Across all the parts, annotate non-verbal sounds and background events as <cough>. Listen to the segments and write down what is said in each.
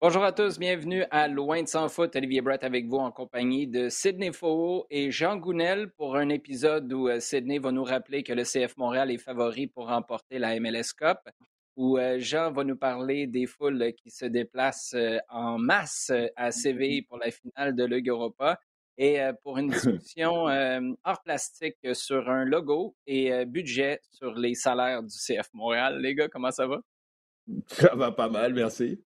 Bonjour à tous, bienvenue à Loin de sans foot. Olivier Brett avec vous en compagnie de Sidney Faux et Jean Gounel pour un épisode où euh, Sidney va nous rappeler que le CF Montréal est favori pour remporter la MLS Cup, où euh, Jean va nous parler des foules qui se déplacent euh, en masse à Séville pour la finale de Ligue Europa et pour une <laughs> discussion hors plastique sur un logo et budget sur les salaires du CF Montréal. Les gars, comment ça va? Ça va pas mal, merci.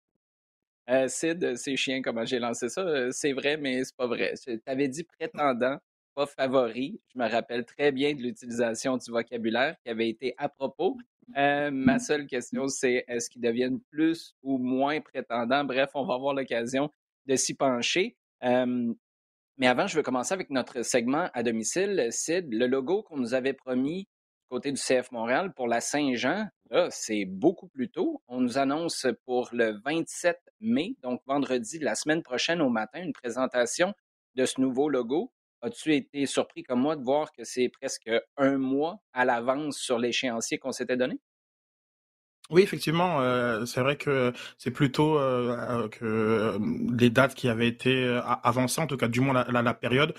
Euh, Sid, c'est chien comment j'ai lancé ça? Euh, c'est vrai, mais c'est pas vrai. Tu avais dit prétendant, pas favori. Je me rappelle très bien de l'utilisation du vocabulaire qui avait été à propos. Euh, ma seule question, c'est est-ce qu'ils deviennent plus ou moins prétendants? Bref, on va avoir l'occasion de s'y pencher. mais avant, je veux commencer avec notre segment à domicile. Sid, le logo qu'on nous avait promis côté du CF Montréal pour la Saint-Jean, c'est beaucoup plus tôt. On nous annonce pour le 27 mai, donc vendredi, la semaine prochaine au matin, une présentation de ce nouveau logo. As-tu été surpris comme moi de voir que c'est presque un mois à l'avance sur l'échéancier qu'on s'était donné? Oui, effectivement, euh, c'est vrai que c'est plutôt euh, euh, que les dates qui avaient été avancées, en tout cas du moins la, période,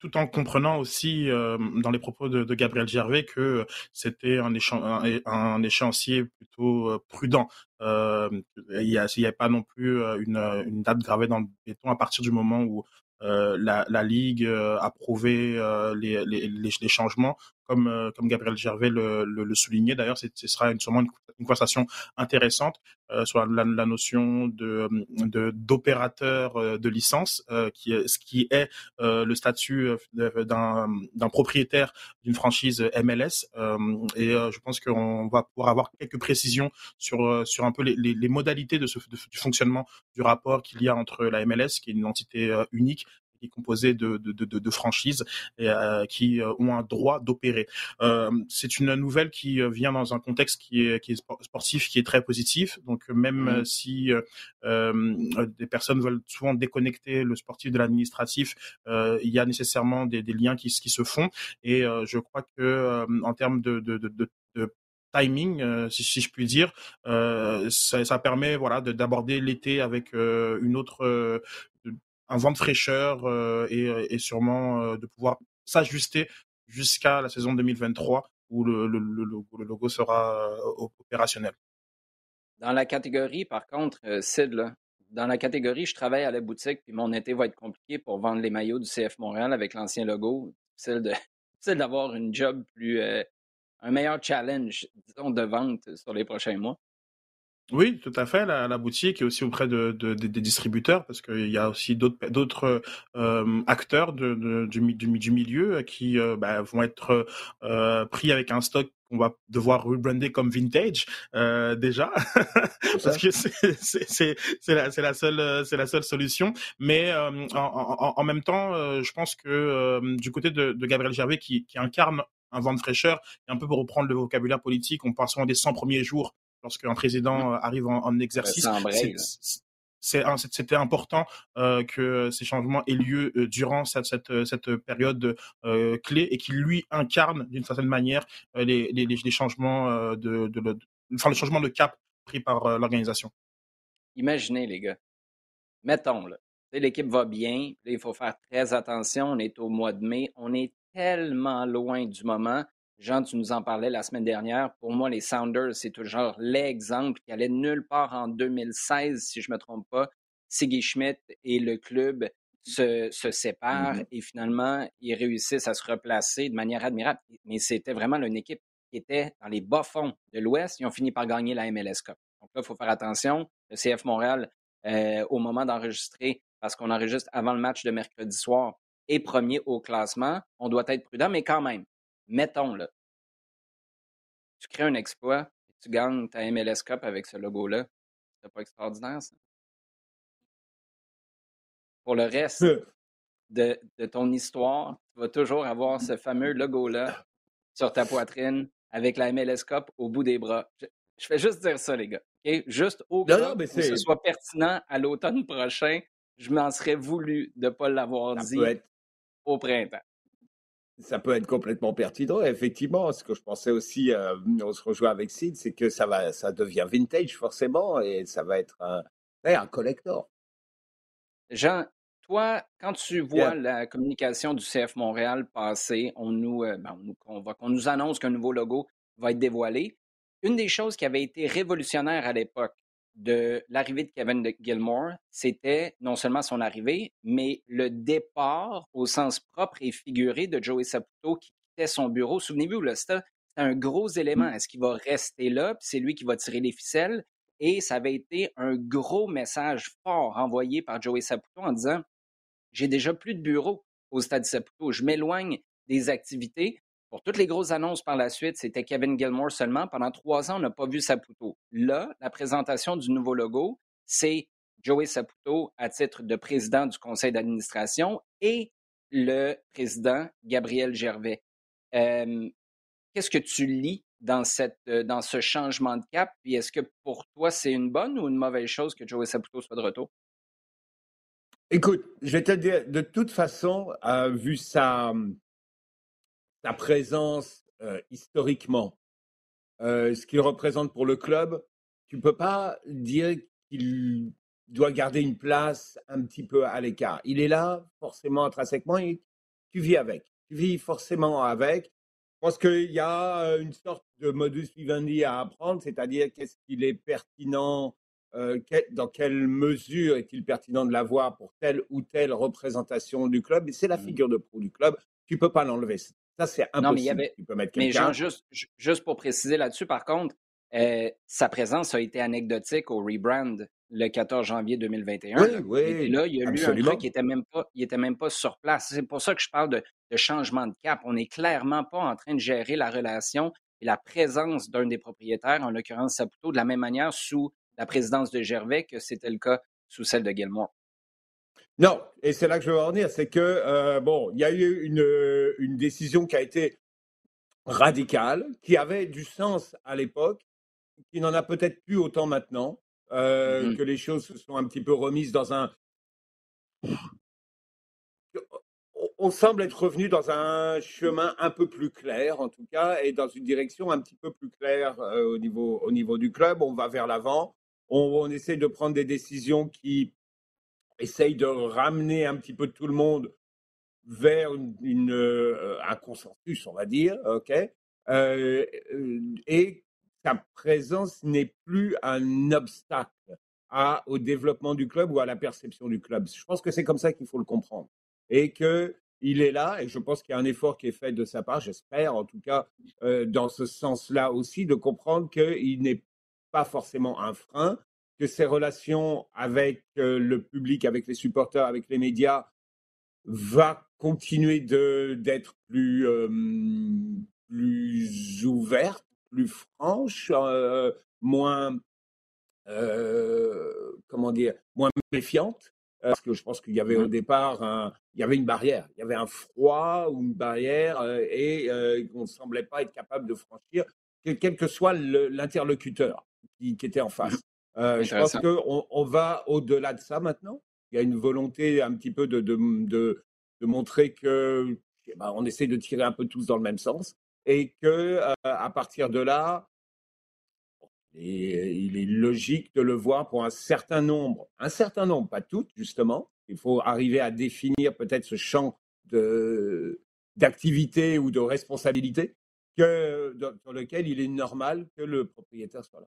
tout, en comprenant aussi dans les propos de, Gabriel Gervais que c'était un, échéancier plutôt prudent. il n'y a, pas non plus une, une date gravée dans le béton à partir du moment où euh, la, la, Ligue euh, a prouvé euh, les, les, les, changements, comme, comme Gabriel Gervais le, soulignait. D'ailleurs, ce sera une, sûrement une, conversation intéressante sur la, notion de d'opérateur de, licence, qui est, ce qui est le statut d'un propriétaire d'une franchise MLS. et je pense qu'on va pouvoir avoir quelques précisions sur sur un peu les, les modalités de ce, du fonctionnement du rapport qu'il y a entre la MLS, qui est une entité unique, qui est composé de, de, de, de franchises et, euh, qui euh, ont un droit d'opérer. Euh, c'est une nouvelle qui vient dans un contexte qui est, qui est sportif, qui est très positif. Donc même mmh. si des personnes veulent souvent déconnecter le sportif de l'administratif, il y a nécessairement des, des liens qui, qui se font. Et je crois que en termes de, de, de, de timing, si, si, je puis dire. Euh, ça, ça, permet voilà d'aborder l'été avec euh, une autre un vent de fraîcheur euh, et, euh, et, sûrement euh, de pouvoir s'ajuster jusqu'à la saison 2023 où le, logo sera opérationnel. Dans la catégorie, par contre, Sid, là, dans la catégorie, je travaille à la boutique, puis mon été va être compliqué pour vendre les maillots du CF Montréal avec l'ancien logo. C'est <laughs> d'avoir une job plus, un meilleur challenge, disons, de vente sur les prochains mois. Oui, tout à fait. La, la boutique est aussi auprès de, de, des distributeurs parce qu'il y a aussi d'autres d'autres euh, acteurs de, du, du, du, milieu qui euh, bah, vont être euh, pris avec un stock qu'on va devoir rebrander comme vintage euh, déjà <laughs> parce que c'est la, la seule c'est la seule solution mais euh, en, en, en, même temps euh, je pense que euh, du côté de, de Gabriel Gervais qui, qui incarne un vent de fraîcheur et un peu pour reprendre le vocabulaire politique on parle souvent des 100 premiers jours lorsqu'un président euh, arrive en, en exercice. C'était important euh, que ces changements aient lieu euh, durant cette, cette, cette période euh, clé et qu'il lui incarne d'une certaine manière les, les, les, changements de, de, de, enfin le changement de cap pris par l'organisation. Imaginez les gars, mettons là, l'équipe va bien, il faut faire très attention, on est au mois de mai, on est tellement loin du moment Jean, tu nous en parlais la semaine dernière. Pour moi, les Sounders, c'est toujours l'exemple qui allait nulle part en 2016, si je ne me trompe pas. Siggy Schmidt et le club se, se séparent mm-hmm. et finalement, ils réussissent à se replacer de manière admirable. Mais c'était vraiment une équipe qui était dans les bas-fonds de l'Ouest. Ils ont fini par gagner la MLS Cup. Donc là, il faut faire attention. Le CF Montréal, euh, au moment d'enregistrer, parce qu'on enregistre avant le match de mercredi soir, est premier au classement. On doit être prudent, mais quand même, mettons, là, tu crées un exploit et tu gagnes ta MLS Cup avec ce logo-là. C'est pas extraordinaire, ça? Pour le reste de, de, ton histoire, tu vas toujours avoir ce fameux logo-là sur ta poitrine avec la MLS Cup au bout des bras. Je, je fais juste dire ça, les gars. Juste au cas où ce soit pertinent à l'automne prochain, je m'en serais voulu de ne pas l'avoir dit au printemps ça peut être complètement pertinent. Effectivement, ce que je pensais aussi, euh, on se rejoint avec Sid, c'est que ça va, ça devient vintage forcément, et ça va être un, un collector. Jean, toi, quand tu vois la communication du CF Montréal passer, on nous, euh, ben, on, qu'on nous annonce qu'un nouveau logo va être dévoilé. Une des choses qui avait été révolutionnaire à l'époque de l'arrivée de Kevin Gilmore, c'était non seulement son arrivée, mais le départ au sens propre et figuré de Joey Saputo qui quittait son bureau. Souvenez-vous, c'était un gros élément. Mmh. Est-ce qu'il va rester là? C'est lui qui va tirer les ficelles. Et ça avait été un gros message fort envoyé par Joey Saputo en disant J'ai déjà plus de bureau au stade Saputo. Je m'éloigne des activités. Pour toutes les grosses annonces par la suite, c'était Kevin Gilmore seulement. Pendant trois ans, on n'a pas vu Saputo. Là, la présentation du nouveau logo, c'est Joey Saputo à titre de président du conseil d'administration et le président Gabriel Gervais. Qu'est-ce que tu lis dans, cette, dans ce changement de cap? Puis est-ce que pour toi, c'est une bonne ou une mauvaise chose que Joey Saputo soit de retour? Écoute, je vais te dire, de toute façon, vu sa, sa présence euh, historiquement, euh, ce qu'il représente pour le club, tu ne peux pas dire qu'il doit garder une place un petit peu à l'écart. Il est là, forcément, intrinsèquement, et tu vis avec. Tu vis forcément avec. Je pense qu'il y a euh, une sorte de modus vivendi à apprendre, c'est-à-dire qu'est-ce qu'il est pertinent, dans quelle mesure est-il pertinent de l'avoir pour telle ou telle représentation du club. Et c'est la mmh. figure de pro du club. Tu ne peux pas l'enlever. Ça, c'est impossible. Non, mais, il y avait... tu peux mettre mais Jean, juste, juste pour préciser là-dessus, par contre, euh, sa présence a été anecdotique au rebrand le 14 janvier 2021. Oui, oui. Et là, il y a eu un truc qui n'était même, pas, il était même pas sur place. C'est pour ça que je parle de, de changement de cap. On n'est clairement pas en train de gérer la relation et la présence d'un des propriétaires, en l'occurrence Saputo, de la même manière sous la présidence de Gervais que c'était le cas sous celle de Gilmore. Non, et c'est là que je veux en venir, c'est que, euh, bon, il y a eu une, une décision qui a été radicale, qui avait du sens à l'époque, qui n'en a peut-être plus autant maintenant, euh, mmh que les choses se sont un petit peu remises dans un... On semble être revenu dans un chemin un peu plus clair, en tout cas, et dans une direction un petit peu plus claire euh, au, niveau, au niveau du club. On va vers l'avant. On, on essaie de prendre des décisions qui essaye de ramener un petit peu tout le monde vers euh, un consensus, on va dire, ok, euh, et sa présence n'est plus un obstacle au développement du club ou à la perception du club. Je pense que c'est comme ça qu'il faut le comprendre et que il est là et je pense qu'il y a un effort qui est fait de sa part, j'espère en tout cas euh, dans ce sens-là aussi, de comprendre qu'il n'est pas forcément un frein, que ses relations avec euh, le public, avec les supporters, avec les médias, va continuer d'être plus, euh, plus ouverte, plus franche, euh, moins, comment dire, moins méfiante? Parce que je pense qu'il y avait au mmh départ, un, il y avait une barrière, il y avait un froid ou une barrière et on ne semblait pas être capable de franchir, quel que soit l'interlocuteur qui, qui, était en face. Euh, je pense qu'on on va au-delà de ça maintenant. Il y a une volonté un petit peu de, de, de, de montrer que eh ben, on essaie de tirer un peu tous dans le même sens et que euh, à partir de là, il est logique de le voir pour un certain nombre, un certain nombre, pas toutes justement. Il faut arriver à définir peut-être ce champ de d'activité ou de responsabilité que, dans lequel il est normal que le propriétaire soit là.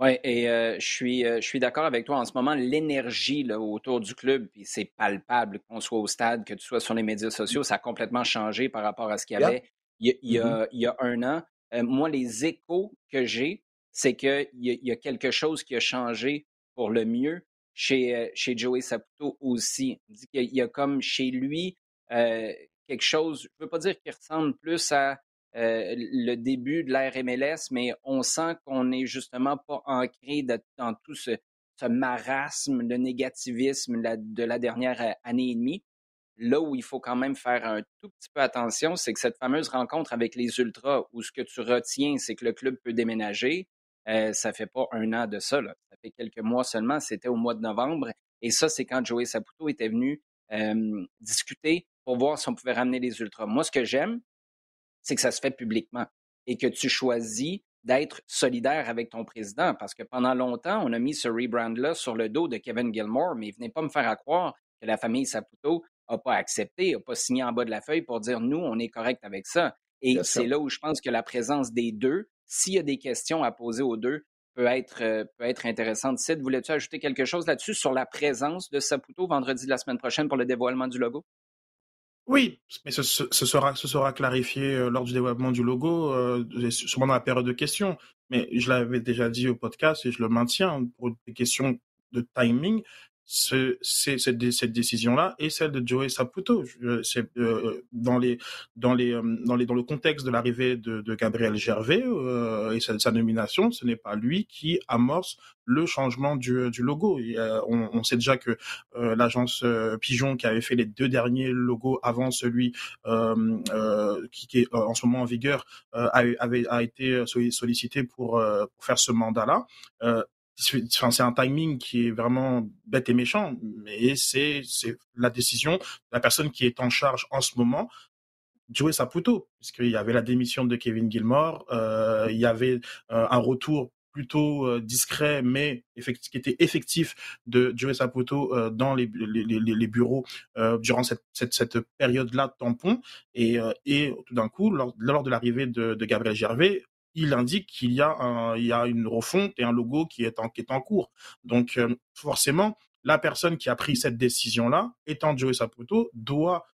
Oui, et euh, je suis, euh, je suis d'accord avec toi. En ce moment, l'énergie autour du club, c'est palpable, qu'on soit au stade, que tu sois sur les médias sociaux, ça a complètement changé par rapport à ce qu'il y avait il, y a, il, y a, un an. Euh, moi, les échos que j'ai, c'est qu'il y, a, il y a quelque chose qui a changé pour le mieux chez, chez Joey Saputo aussi. Il, il y a comme chez lui quelque chose, je ne veux pas dire qu'il ressemble plus à euh, le début de l'ère MLS, mais on sent qu'on n'est justement pas ancré dans tout ce, marasme, le négativisme de la dernière euh, année et demie. Là où il faut quand même faire un tout petit peu attention, c'est que cette fameuse rencontre avec les Ultras, où ce que tu retiens, c'est que le club peut déménager, euh, ça fait pas un an de ça, ça fait quelques mois seulement, c'était au mois de novembre. Et ça, c'est quand Joey Saputo était venu euh, discuter pour voir si on pouvait ramener les Ultras. Moi, ce que j'aime, c'est que ça se fait publiquement et que tu choisis d'être solidaire avec ton président parce que pendant longtemps, on a mis ce rebrand-là sur le dos de Kevin Gilmore, mais venez pas me faire croire que la famille Saputo n'a pas accepté, n'a pas signé en bas de la feuille pour dire nous, on est correct avec ça. Et c'est là où je pense que la présence des deux, s'il y a des questions à poser aux deux, peut être, euh, peut être intéressante. Sid, voulais-tu ajouter quelque chose là-dessus sur la présence de Saputo vendredi de la semaine prochaine pour le dévoilement du logo? Oui, mais ce, sera, ce sera clarifié euh, lors du développement du logo, euh, sûrement dans la période de questions. Mais je l'avais déjà dit au podcast et je le maintiens pour des questions de timing c'est cette, cette décision-là et celle de Joey Saputo. C'est euh, dans les dans les euh, dans les dans le contexte de l'arrivée de, de, Gabriel Gervais euh, et sa, sa, nomination, ce n'est pas lui qui amorce le changement du, du logo. on, on, sait déjà que l'agence Pigeon qui avait fait les deux derniers logos avant celui qui, qui, est en ce moment en vigueur avait a été sollicité pour, pour faire ce mandat-là c'est un timing qui est vraiment bête et méchant, mais c'est la décision de la personne qui est en charge en ce moment, Joey Saputo, puisqu'il y avait la démission de Kevin Gilmore, euh, il y avait euh, un retour plutôt euh, discret, mais qui était effectif de Joey Saputo euh, dans les, les, les, bureaux euh, durant cette, cette, cette période-là tampon. Et, et tout d'un coup, lors, lors de l'arrivée de, de Gabriel Gervais, il indique qu'il y a y a une refonte et un logo qui est en, qui est en cours. Donc, euh, forcément, la personne qui a pris cette décision-là, étant Joey Saputo, doit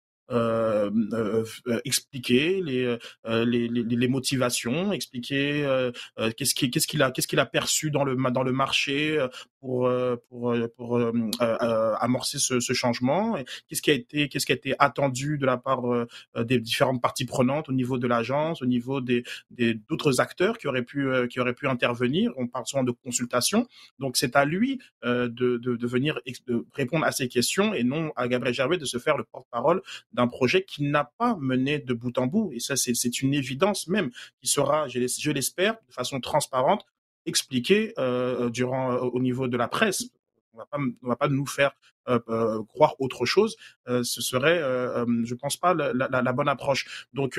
expliquer les, les, les, motivations, expliquer qu'est-ce qu'il qu'est-ce qu'il a qu'est-ce qu'il a perçu dans le dans le marché pour pour pour amorcer ce, ce changement, qu'est-ce qui a été qu'est-ce qui a été attendu de la part des différentes parties prenantes au niveau de l'agence, au niveau des d'autres acteurs qui auraient pu qui auraient pu intervenir. On parle souvent de consultation, donc c'est à lui de, de, de venir de répondre à ces questions et non à Gabriel Gervais de se faire le porte-parole d'un projet qui n'a pas mené de bout en bout. Et ça, c'est une évidence même qui sera, je l'espère, de façon transparente, expliquée euh, durant euh, au niveau de la presse. On va pas, va pas nous faire euh, croire autre chose. ce serait, je pense pas, la, la, bonne approche. Donc,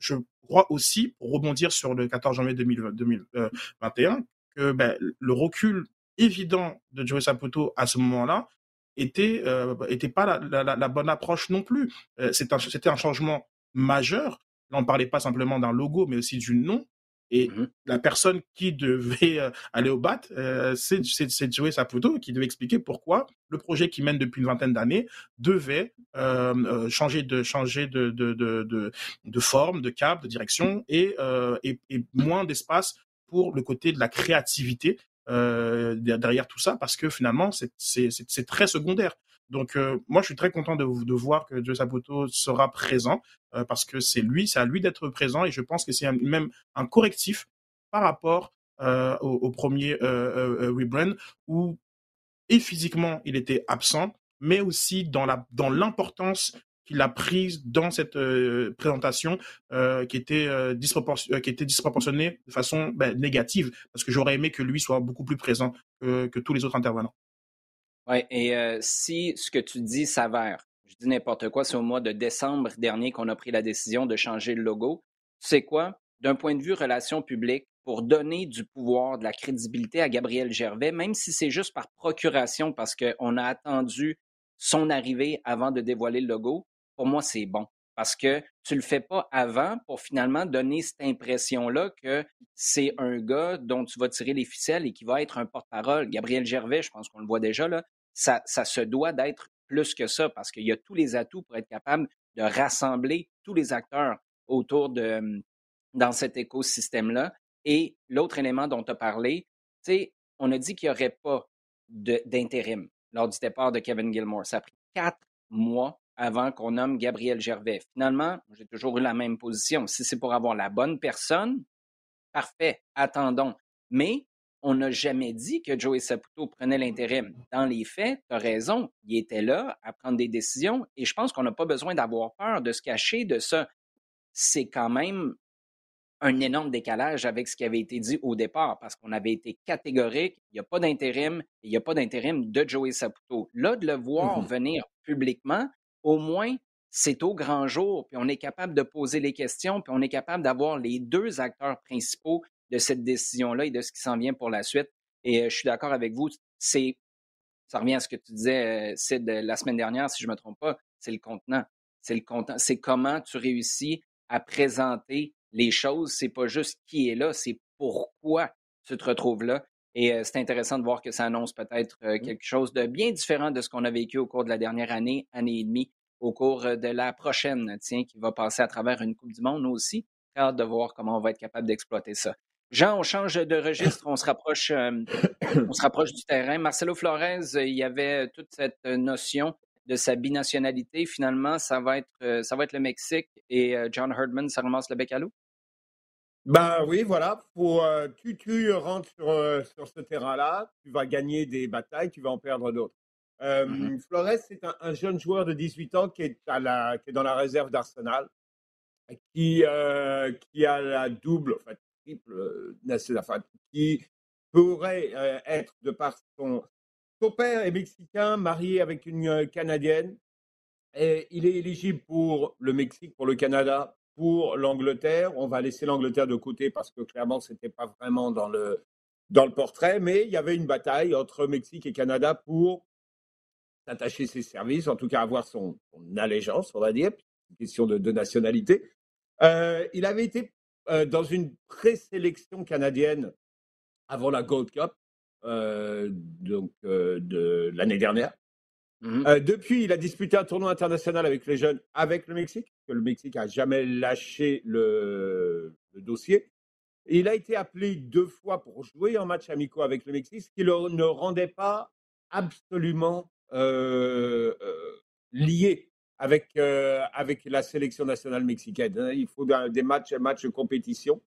je crois aussi, pour rebondir sur le 14 janvier 2021, que ben, le recul évident de Joey Saputo à ce moment-là était euh, était pas la, la, la, bonne approche non plus. Euh, c'était un, changement majeur. Là, on parlait pas simplement d'un logo, mais aussi du nom. Et mmh la personne qui <laughs> devait euh, aller au bat, euh, c'est Joey Saputo qui devait expliquer pourquoi le projet qui mène depuis une vingtaine d'années devait euh, changer de changer de de, de, de, forme, de cap, de direction et, et, et moins d'espace pour le côté de la créativité euh, derrière tout ça parce que finalement c'est très secondaire. Donc euh, moi je suis très content de, voir que Joe Saputo sera présent euh, parce que c'est lui, c'est à lui d'être présent et je pense que c'est même un correctif par rapport au, au, premier rebrand où et physiquement il était absent, mais aussi dans la dans l'importance qu'il a prise dans cette euh, présentation euh, qui était euh, qui était disproportionnée de façon ben, négative parce que j'aurais aimé que lui soit beaucoup plus présent que tous les autres intervenants. Oui, et si ce que tu dis s'avère, je dis n'importe quoi, c'est au mois de décembre dernier qu'on a pris la décision de changer le logo. C'est quoi? D'un point de vue relations publiques, pour donner du pouvoir, de la crédibilité à Gabriel Gervais, même si c'est juste par procuration, parce qu'on a attendu son arrivée avant de dévoiler le logo, pour moi, c'est bon. Parce que tu le fais pas avant pour finalement donner cette impression-là que c'est un gars dont tu vas tirer les ficelles et qui va être un porte-parole. Gabriel Gervais, je pense qu'on le voit déjà, là, ça, se doit d'être plus que ça parce qu'il y a tous les atouts pour être capable de rassembler tous les acteurs autour de dans cet écosystème-là. Et l'autre élément dont tu as parlé, sais, on a dit qu'il n'y aurait pas d'intérim lors du départ de Kevin Gilmore. Ça a pris quatre mois avant qu'on nomme Gabriel Gervais. Finalement, j'ai toujours eu la même position. Si c'est pour avoir la bonne personne, parfait, attendons. Mais on n'a jamais dit que Joey Saputo prenait l'intérim. Dans les faits, tu as raison, il était là à prendre des décisions et je pense qu'on n'a pas besoin d'avoir peur de se cacher de ça. C'est quand même un énorme décalage avec ce qui avait été dit au départ parce qu'on avait été catégorique, il n'y a pas d'intérim, il n'y a pas d'intérim de Joey Saputo. Là, de le voir mmh venir publiquement, au moins, c'est au grand jour, puis on est capable de poser les questions, puis on est capable d'avoir les deux acteurs principaux de cette décision-là et de ce qui s'en vient pour la suite. Et je suis d'accord avec vous, c'est ça revient à ce que tu disais, Sid, la semaine dernière, si je ne me trompe pas, c'est le contenant. C'est le contenant. C'est comment tu réussis à présenter les choses. C'est pas juste qui est là, c'est pourquoi tu te retrouves là. Et c'est intéressant de voir que ça annonce peut-être mmh. quelque chose de bien différent de ce qu'on a vécu au cours de la dernière année, année et demie, au cours de la prochaine, tiens, qui va passer à travers une Coupe du Monde aussi. hâte de voir comment on va être capable d'exploiter ça. Jean, on change de registre, on se rapproche, euh, on se rapproche du terrain. Marcelo Flores, il y avait toute cette notion de sa binationalité. Finalement, ça va être, euh, ça va être le Mexique et euh, John Herdman, ça ramasse le bec à l'eau. Ben oui, voilà. Pour, tu, tu rentres sur, sur ce terrain-là, tu vas gagner des batailles, tu vas en perdre d'autres. Mm-hmm. Flores, c'est un, jeune joueur de 18 ans qui est, à la, qui est dans la réserve d'Arsenal, qui, qui a la double, en fait, triple qui pourrait euh, être de par son, son père est mexicain, marié avec une euh, canadienne. Et il est éligible pour le Mexique, pour le Canada, pour l'Angleterre. On va laisser l'Angleterre de côté parce que clairement, ce n'était pas vraiment dans le, dans le portrait, mais il y avait une bataille entre Mexique et Canada pour s'attacher ses services, en tout cas avoir son, allégeance, on va dire, une question de, nationalité. Euh, il avait été euh, dans une présélection canadienne avant la Gold Cup, euh, donc de l'année dernière. Mmh depuis, il a disputé un tournoi international avec les jeunes, avec le Mexique, que le Mexique a jamais lâché le, dossier. il a été appelé deux fois pour jouer en match amicaux avec le Mexique, ce qui le, ne rendait pas absolument lié avec, euh, avec la sélection nationale mexicaine. Hein. Il faut des matchs, matchs de compétition.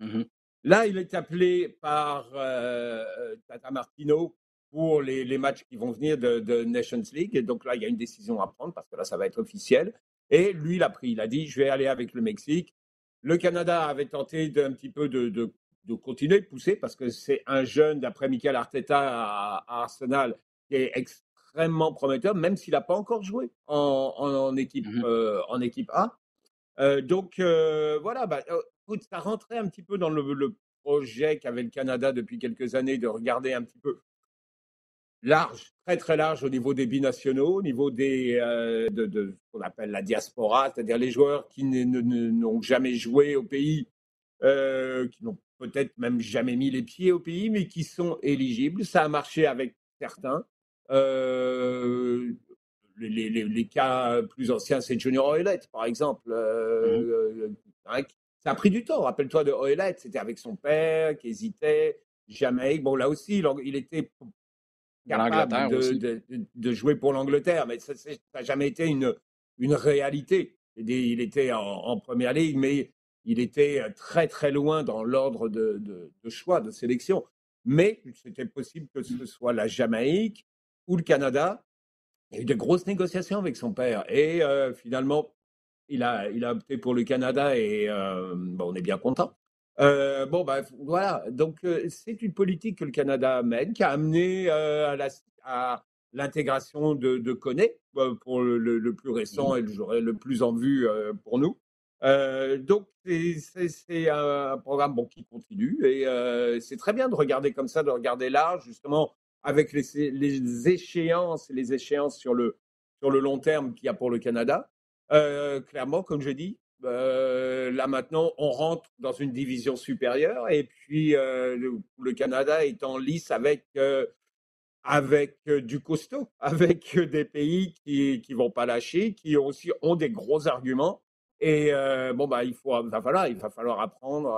Mmh Là, il est appelé par euh, Tata Martino pour les, les, matchs qui vont venir de, de, Nations League. Et donc là, il y a une décision à prendre parce que là, ça va être officiel. Et lui, il a pris. Il a dit, je vais aller avec le Mexique. Le Canada avait tenté d'un petit peu de, de, de, continuer de pousser parce que c'est un jeune, d'après Michael Arteta à, à Arsenal, qui est ex, extrêmement prometteur, même s'il n'a pas encore joué en, en, équipe, mmh euh, en équipe A. Euh, donc euh, voilà, bah, ça rentrait un petit peu dans le, projet qu'avait le Canada depuis quelques années de regarder un petit peu large, très très large au niveau des binationaux, au niveau des de, de, ce qu'on appelle la diaspora, c'est-à-dire les joueurs qui n'ont jamais joué au pays, qui n'ont peut-être même jamais mis les pieds au pays, mais qui sont éligibles. Ça a marché avec certains. Euh, les, les, les, cas plus anciens, c'est Junior Oilette, par exemple. Euh, mmh. euh, ça a pris du temps. Rappelle-toi de Oilette, c'était avec son père qui hésitait. Jamaïque, bon, là aussi, il était capable de, de, jouer pour l'Angleterre, mais ça n'a jamais été une, une réalité. Il était en, en, première ligue, mais il était très très loin dans l'ordre de, de, choix, de sélection. Mais c'était possible que ce soit la Jamaïque, ou le Canada. Il y a eu de grosses négociations avec son père. Et euh, finalement, il a, il a opté pour le Canada et euh, on est bien content. Euh, bon, ben voilà. Donc, c'est une politique que le Canada mène, qui a amené à l'intégration de, de pour le, plus récent et le, plus en vue pour nous. donc, c'est un programme qui continue et c'est très bien de regarder comme ça, de regarder large, justement, avec les, les, échéances, les échéances sur le, sur le long terme qu'il y a pour le Canada. Euh, clairement, comme je dis, euh, là maintenant, on rentre dans une division supérieure et puis euh, le, Canada est en lice avec, avec du costaud, <laughs> avec des pays qui ne vont pas lâcher, qui aussi ont des gros arguments. Et bon, bah, il, faut, va falloir, il va falloir apprendre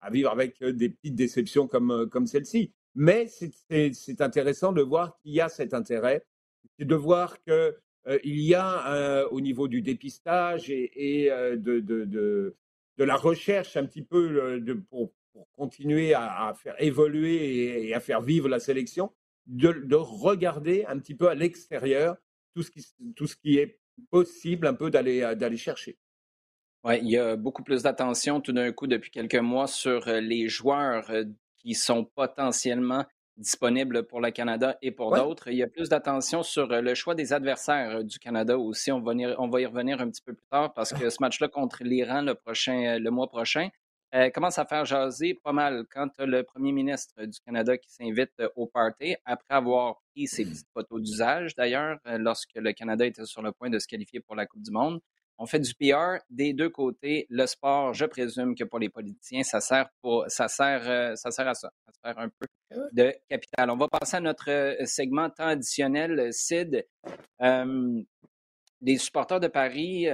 à vivre avec des petites déceptions comme, comme celle-ci. Mais c'est intéressant de voir qu'il y a cet intérêt, de voir qu'il euh, y a au niveau du dépistage et, euh, de, de, de, la recherche un petit peu pour, pour, continuer à, faire évoluer et, à faire vivre la sélection, de, de regarder un petit peu à l'extérieur tout, ce qui, tout ce qui est possible un peu d'aller chercher. Oui, il y a beaucoup plus d'attention tout d'un coup depuis quelques mois sur euh, les joueurs qui sont potentiellement disponibles pour le Canada et pour d'autres. Il y a plus d'attention sur euh, le choix des adversaires euh, du Canada aussi. On va, on va y revenir un petit peu plus tard parce que ce match-là contre l'Iran le, prochain, euh, le mois prochain, euh, commence à faire jaser pas mal quand le premier ministre du Canada qui s'invite au party, après avoir pris ses petites photos d'usage d'ailleurs, lorsque le Canada était sur le point de se qualifier pour la Coupe du Monde. On fait du PR des deux côtés. Le sport, je présume que pour les politiciens, ça sert pour ça sert, ça sert à ça, ça sert un peu ah de capital. On va passer à notre segment traditionnel, Sid. Euh, les supporters de Paris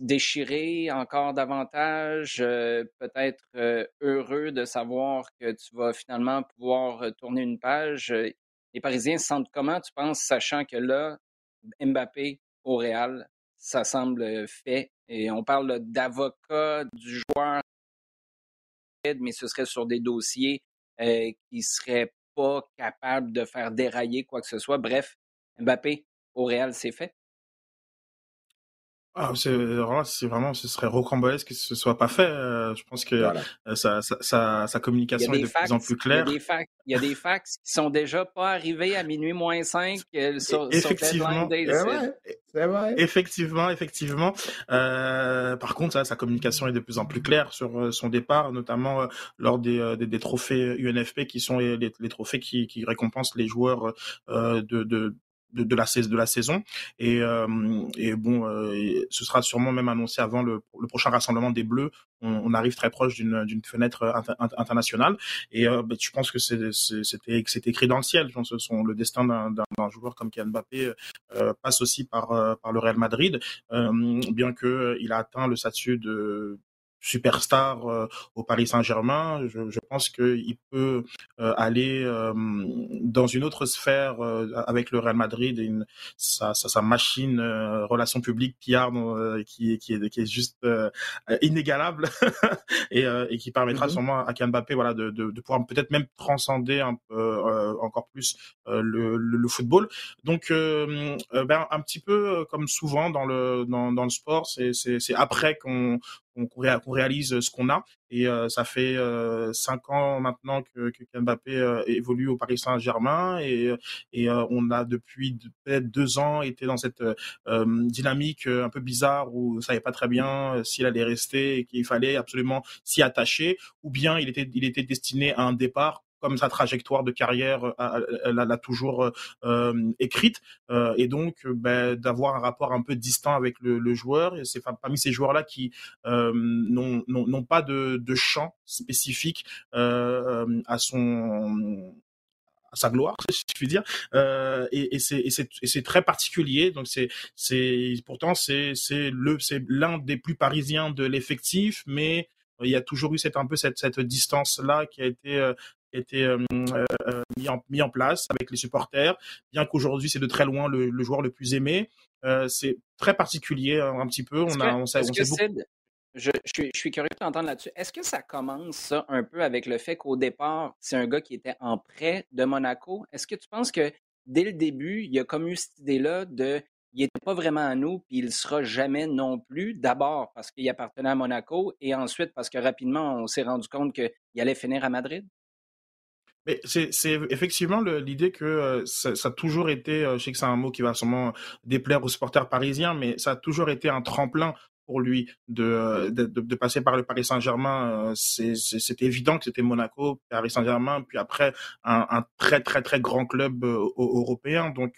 déchirer encore davantage, euh, peut-être euh, heureux de savoir que tu vas finalement pouvoir euh, tourner une page. Les Parisiens se sentent comment, tu penses, sachant que là, Mbappé au Real, ça semble fait. Et on parle d'avocat du joueur, mais ce serait sur des dossiers qui ne seraient pas capables de faire dérailler quoi que ce soit. Bref, Mbappé au Real, c'est fait. Ah, c'est vraiment, ce serait rocambolesque que ce soit pas fait. Euh, je pense que euh, sa, sa, sa, communication est de plus en plus claire. Il y, a des fax, il y a des fax qui sont déjà pas arrivés à minuit moins 5 euh, sur, effectivement, c'est vrai, Effectivement, effectivement. Euh, par contre, ça, sa communication est de plus en plus claire sur son départ, notamment lors des, des, des, trophées UNFP qui sont les, les trophées qui, qui récompensent les joueurs de, de de, de, la, de la saison. Et, euh, et bon, euh, ce sera sûrement même annoncé avant le, le prochain rassemblement des Bleus. On, on arrive très proche d'une fenêtre internationale. Et euh, bah, je pense que c'était écrit dans le ciel. Je pense que son, le destin d'un joueur comme Kylian Mbappé euh, passe aussi par, par le Real Madrid, bien que il a atteint le statut de superstar euh, au Paris Saint-Germain. Je, je, pense qu'il peut euh, aller euh, dans une autre sphère avec le Real Madrid et une, sa, sa, sa machine relations publiques PR qui, qui, est, qui est juste inégalable <laughs> et, et qui permettra mm-hmm. sûrement à Kylian Mbappé voilà, de, de, de pouvoir peut-être même transcender un peu, encore plus le, le, football. Donc, ben, un petit peu comme souvent dans le, dans, dans le sport, c'est après qu'on qu'on réalise ce qu'on a. Et euh, ça fait euh, cinq ans maintenant que, que Mbappé euh, évolue au Paris Saint-Germain et, et on a depuis peut-être deux ans été dans cette dynamique un peu bizarre où on savait pas très bien s'il allait rester et qu'il fallait absolument s'y attacher ou bien il était il était destiné à un départ comme sa trajectoire de carrière euh, elle l'a toujours euh, euh, écrite et donc ben, d'avoir un rapport un peu distant avec le, joueur c'est parmi ces joueurs là qui n'ont pas de, champ spécifique à son à sa gloire, <laughs> si je puis dire. Et, c'est très particulier. Donc c'est pourtant c'est c'est le c'est l'un des plus parisiens de l'effectif, mais il y a toujours eu cette un peu cette cette distance là qui a été été euh, euh, mis, en, mis en place avec les supporters, bien qu'aujourd'hui c'est de très loin le, le, joueur le plus aimé. Euh, c'est très particulier hein, un petit peu. On a, on sait, on sait beaucoup... Je, je, suis, je, suis, curieux de t'entendre là-dessus. Est-ce que ça commence ça un peu avec le fait qu'au départ, c'est un gars qui était en prêt de Monaco? Est-ce que tu penses que dès le début, il y a comme eu cette idée-là de il n'était pas vraiment à nous, puis il ne sera jamais non plus? D'abord parce qu'il appartenait à Monaco et ensuite parce que rapidement, on s'est rendu compte qu'il allait finir à Madrid? Mais c'est effectivement l'idée que euh, ça, ça, a toujours été, euh, je sais que c'est un mot qui va sûrement déplaire aux supporters parisiens, mais ça a toujours été un tremplin pour lui de, euh, de, de, passer par le Paris Saint-Germain. C'était évident que c'était Monaco, Paris Saint-Germain, puis après un, un, très très très grand club européen. Donc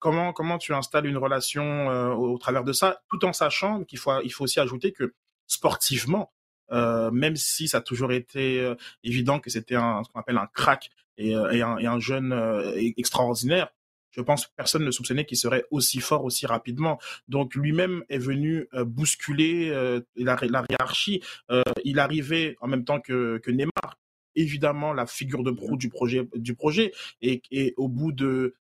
comment comment tu installes une relation au, au, travers de ça, tout en sachant qu'il faut il faut aussi ajouter que sportivement, euh, même si ça a toujours été euh, évident que c'était ce qu'on appelle un crack et, euh, et, un, et un, jeune extraordinaire. Je pense que personne ne soupçonnait qu'il serait aussi fort aussi rapidement. Donc lui-même est venu bousculer la, la, hiérarchie. il arrivait en même temps que, que Neymar, évidemment la figure de proue du projet du projet et, et au bout de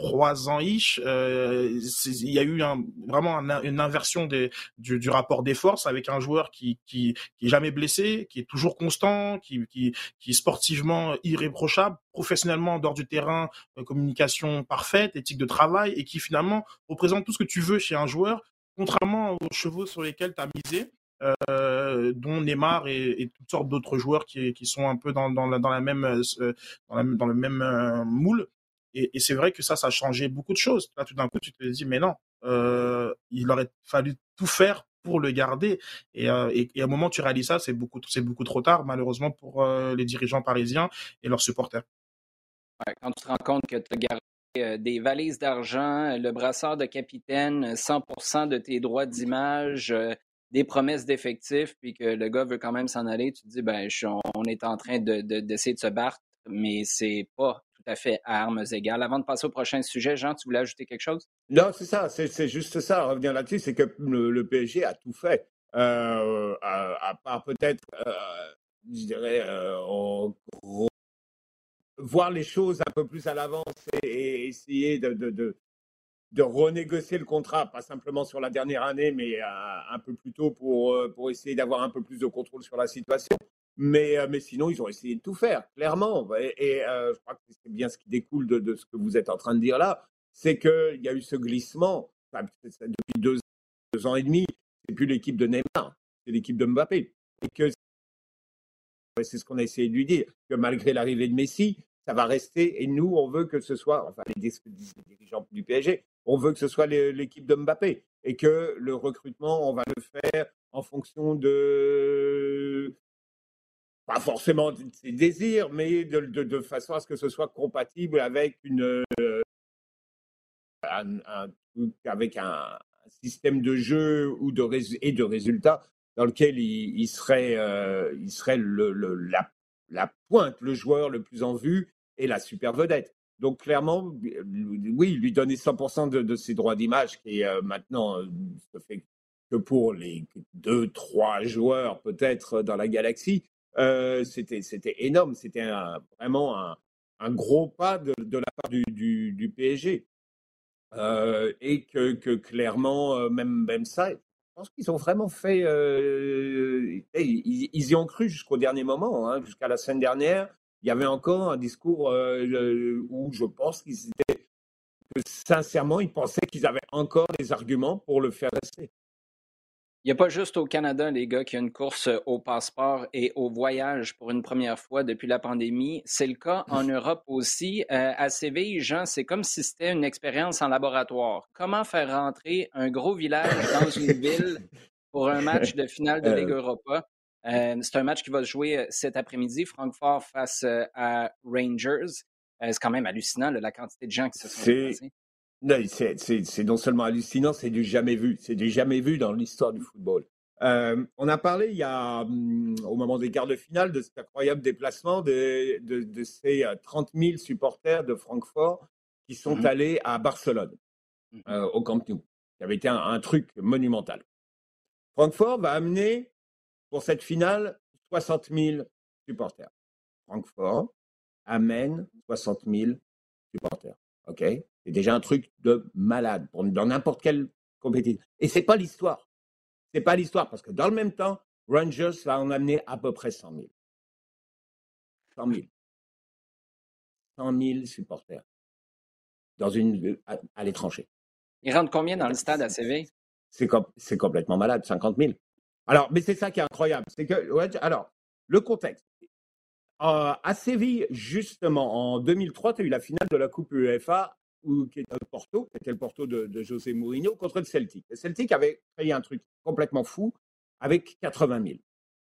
trois ans ish, euh, il y a eu un, vraiment une inversion des, du, du rapport des forces avec un joueur qui, qui, qui est jamais blessé, qui est toujours constant, qui, qui, qui est sportivement irréprochable, professionnellement dehors du terrain, euh, communication parfaite, éthique de travail, et qui finalement représente tout ce que tu veux chez un joueur, contrairement aux chevaux sur lesquels tu as misé. Euh, dont Neymar et, et toutes sortes d'autres joueurs qui, qui sont un peu dans, dans, la, dans la même euh, dans, la, dans le même euh, moule et, c'est vrai que ça, ça a changé beaucoup de choses. Là, tout d'un coup, tu te dis, mais non, euh, il aurait fallu tout faire pour le garder. Et, et, et, à un moment, tu réalises ça, c'est beaucoup, c'est beaucoup trop tard, malheureusement, pour les dirigeants parisiens et leurs supporters. quand tu te rends compte que tu as gardé des valises d'argent, le brassard de capitaine, 100% de tes droits d'image, des promesses d'effectifs, puis que le gars veut quand même s'en aller, tu te dis, ben, on est en train d'essayer de, de, de se battre, mais c'est pas tout à fait à armes égales. Avant de passer au prochain sujet, Jean, tu voulais ajouter quelque chose? Non, c'est ça, c'est juste ça, revenir là-dessus, c'est que le, PSG a tout fait, euh, à, part peut-être, euh, je dirais, euh, voir les choses un peu plus à l'avance et, essayer de, renégocier le contrat, pas simplement sur la dernière année, mais un peu plus tôt pour essayer d'avoir un peu plus de contrôle sur la situation. Mais, euh, mais sinon, ils ont essayé de tout faire, clairement. Et, euh, je crois que c'est bien ce qui découle de, ce que vous êtes en train de dire là, c'est qu'il y a eu ce glissement depuis deux, ans et demi. C'est plus l'équipe de Neymar, c'est l'équipe de Mbappé. Et c'est ce qu'on a essayé de lui dire, que malgré l'arrivée de Messi, ça va rester. Et nous, on veut que ce soit, enfin, les dirigeants du PSG, on veut que ce soit l'équipe de Mbappé et que le recrutement, on va le faire en fonction de pas forcément de ses désirs, mais de, façon à ce que ce soit compatible avec une un, avec un système de jeu ou de et de résultats dans lequel il, serait euh, il serait le, la, la pointe, le joueur le plus en vue et la super vedette. Donc clairement, oui, lui donner 100% de, ses droits d'image, qui euh, maintenant euh, fait que pour les deux, trois joueurs peut-être dans la galaxie, euh, c'était énorme. C'était vraiment un, gros pas de, la part du, PSG. et que, clairement, même, même ça, je pense qu'ils ont vraiment fait. ils, y ont cru jusqu'au dernier moment, hein, jusqu'à la semaine dernière il y avait encore un discours euh, où je pense qu'ils étaient, que sincèrement, ils pensaient qu'ils avaient encore des arguments pour le faire rester. Il n'y a pas juste au Canada, les gars, qu'il y a une course au passeport et au voyage pour une première fois depuis la pandémie. C'est le cas en <laughs> Europe aussi. Euh, à Séville, Jean, c'est comme si c'était une expérience en laboratoire. Comment faire rentrer un gros village dans <laughs> une ville pour un match de finale de Ligue euh, Europa? Euh, c'est un match qui va se jouer euh, cet après-midi, Francfort face euh, à Rangers. c'est quand même hallucinant la quantité de gens qui se sont déplacés. C'est non seulement hallucinant, c'est du jamais vu. C'est du jamais vu dans l'histoire du football. on a parlé il y a, hum, au moment des quarts de finale de cet incroyable déplacement de, de, ces 30 000 supporters de Francfort qui sont mmh allés à Barcelone, mmh au Camp Nou, qui avait été un, un truc monumental. Francfort va amener pour cette finale, 60 000 supporters. Francfort amène 60 000 supporters. OK? C'est déjà un truc de malade pour, dans n'importe quelle compétition. Et c'est pas l'histoire. C'est pas l'histoire parce que dans le même temps, Rangers va en amener à peu près 100 000. 100 000. 100 000 supporters dans une, à, l'étranger. Ils rentrent combien dans le stade à CV C'est complètement malade, 50 000. Alors, mais c'est ça qui est incroyable. C'est que, alors, le contexte. Euh, à Séville, justement, en 2003, tu as eu la finale de la Coupe UEFA, où, qui était Porto, qui était le Porto de, José Mourinho, contre le Celtic. Le Celtic avait créé un truc complètement fou avec 80 000.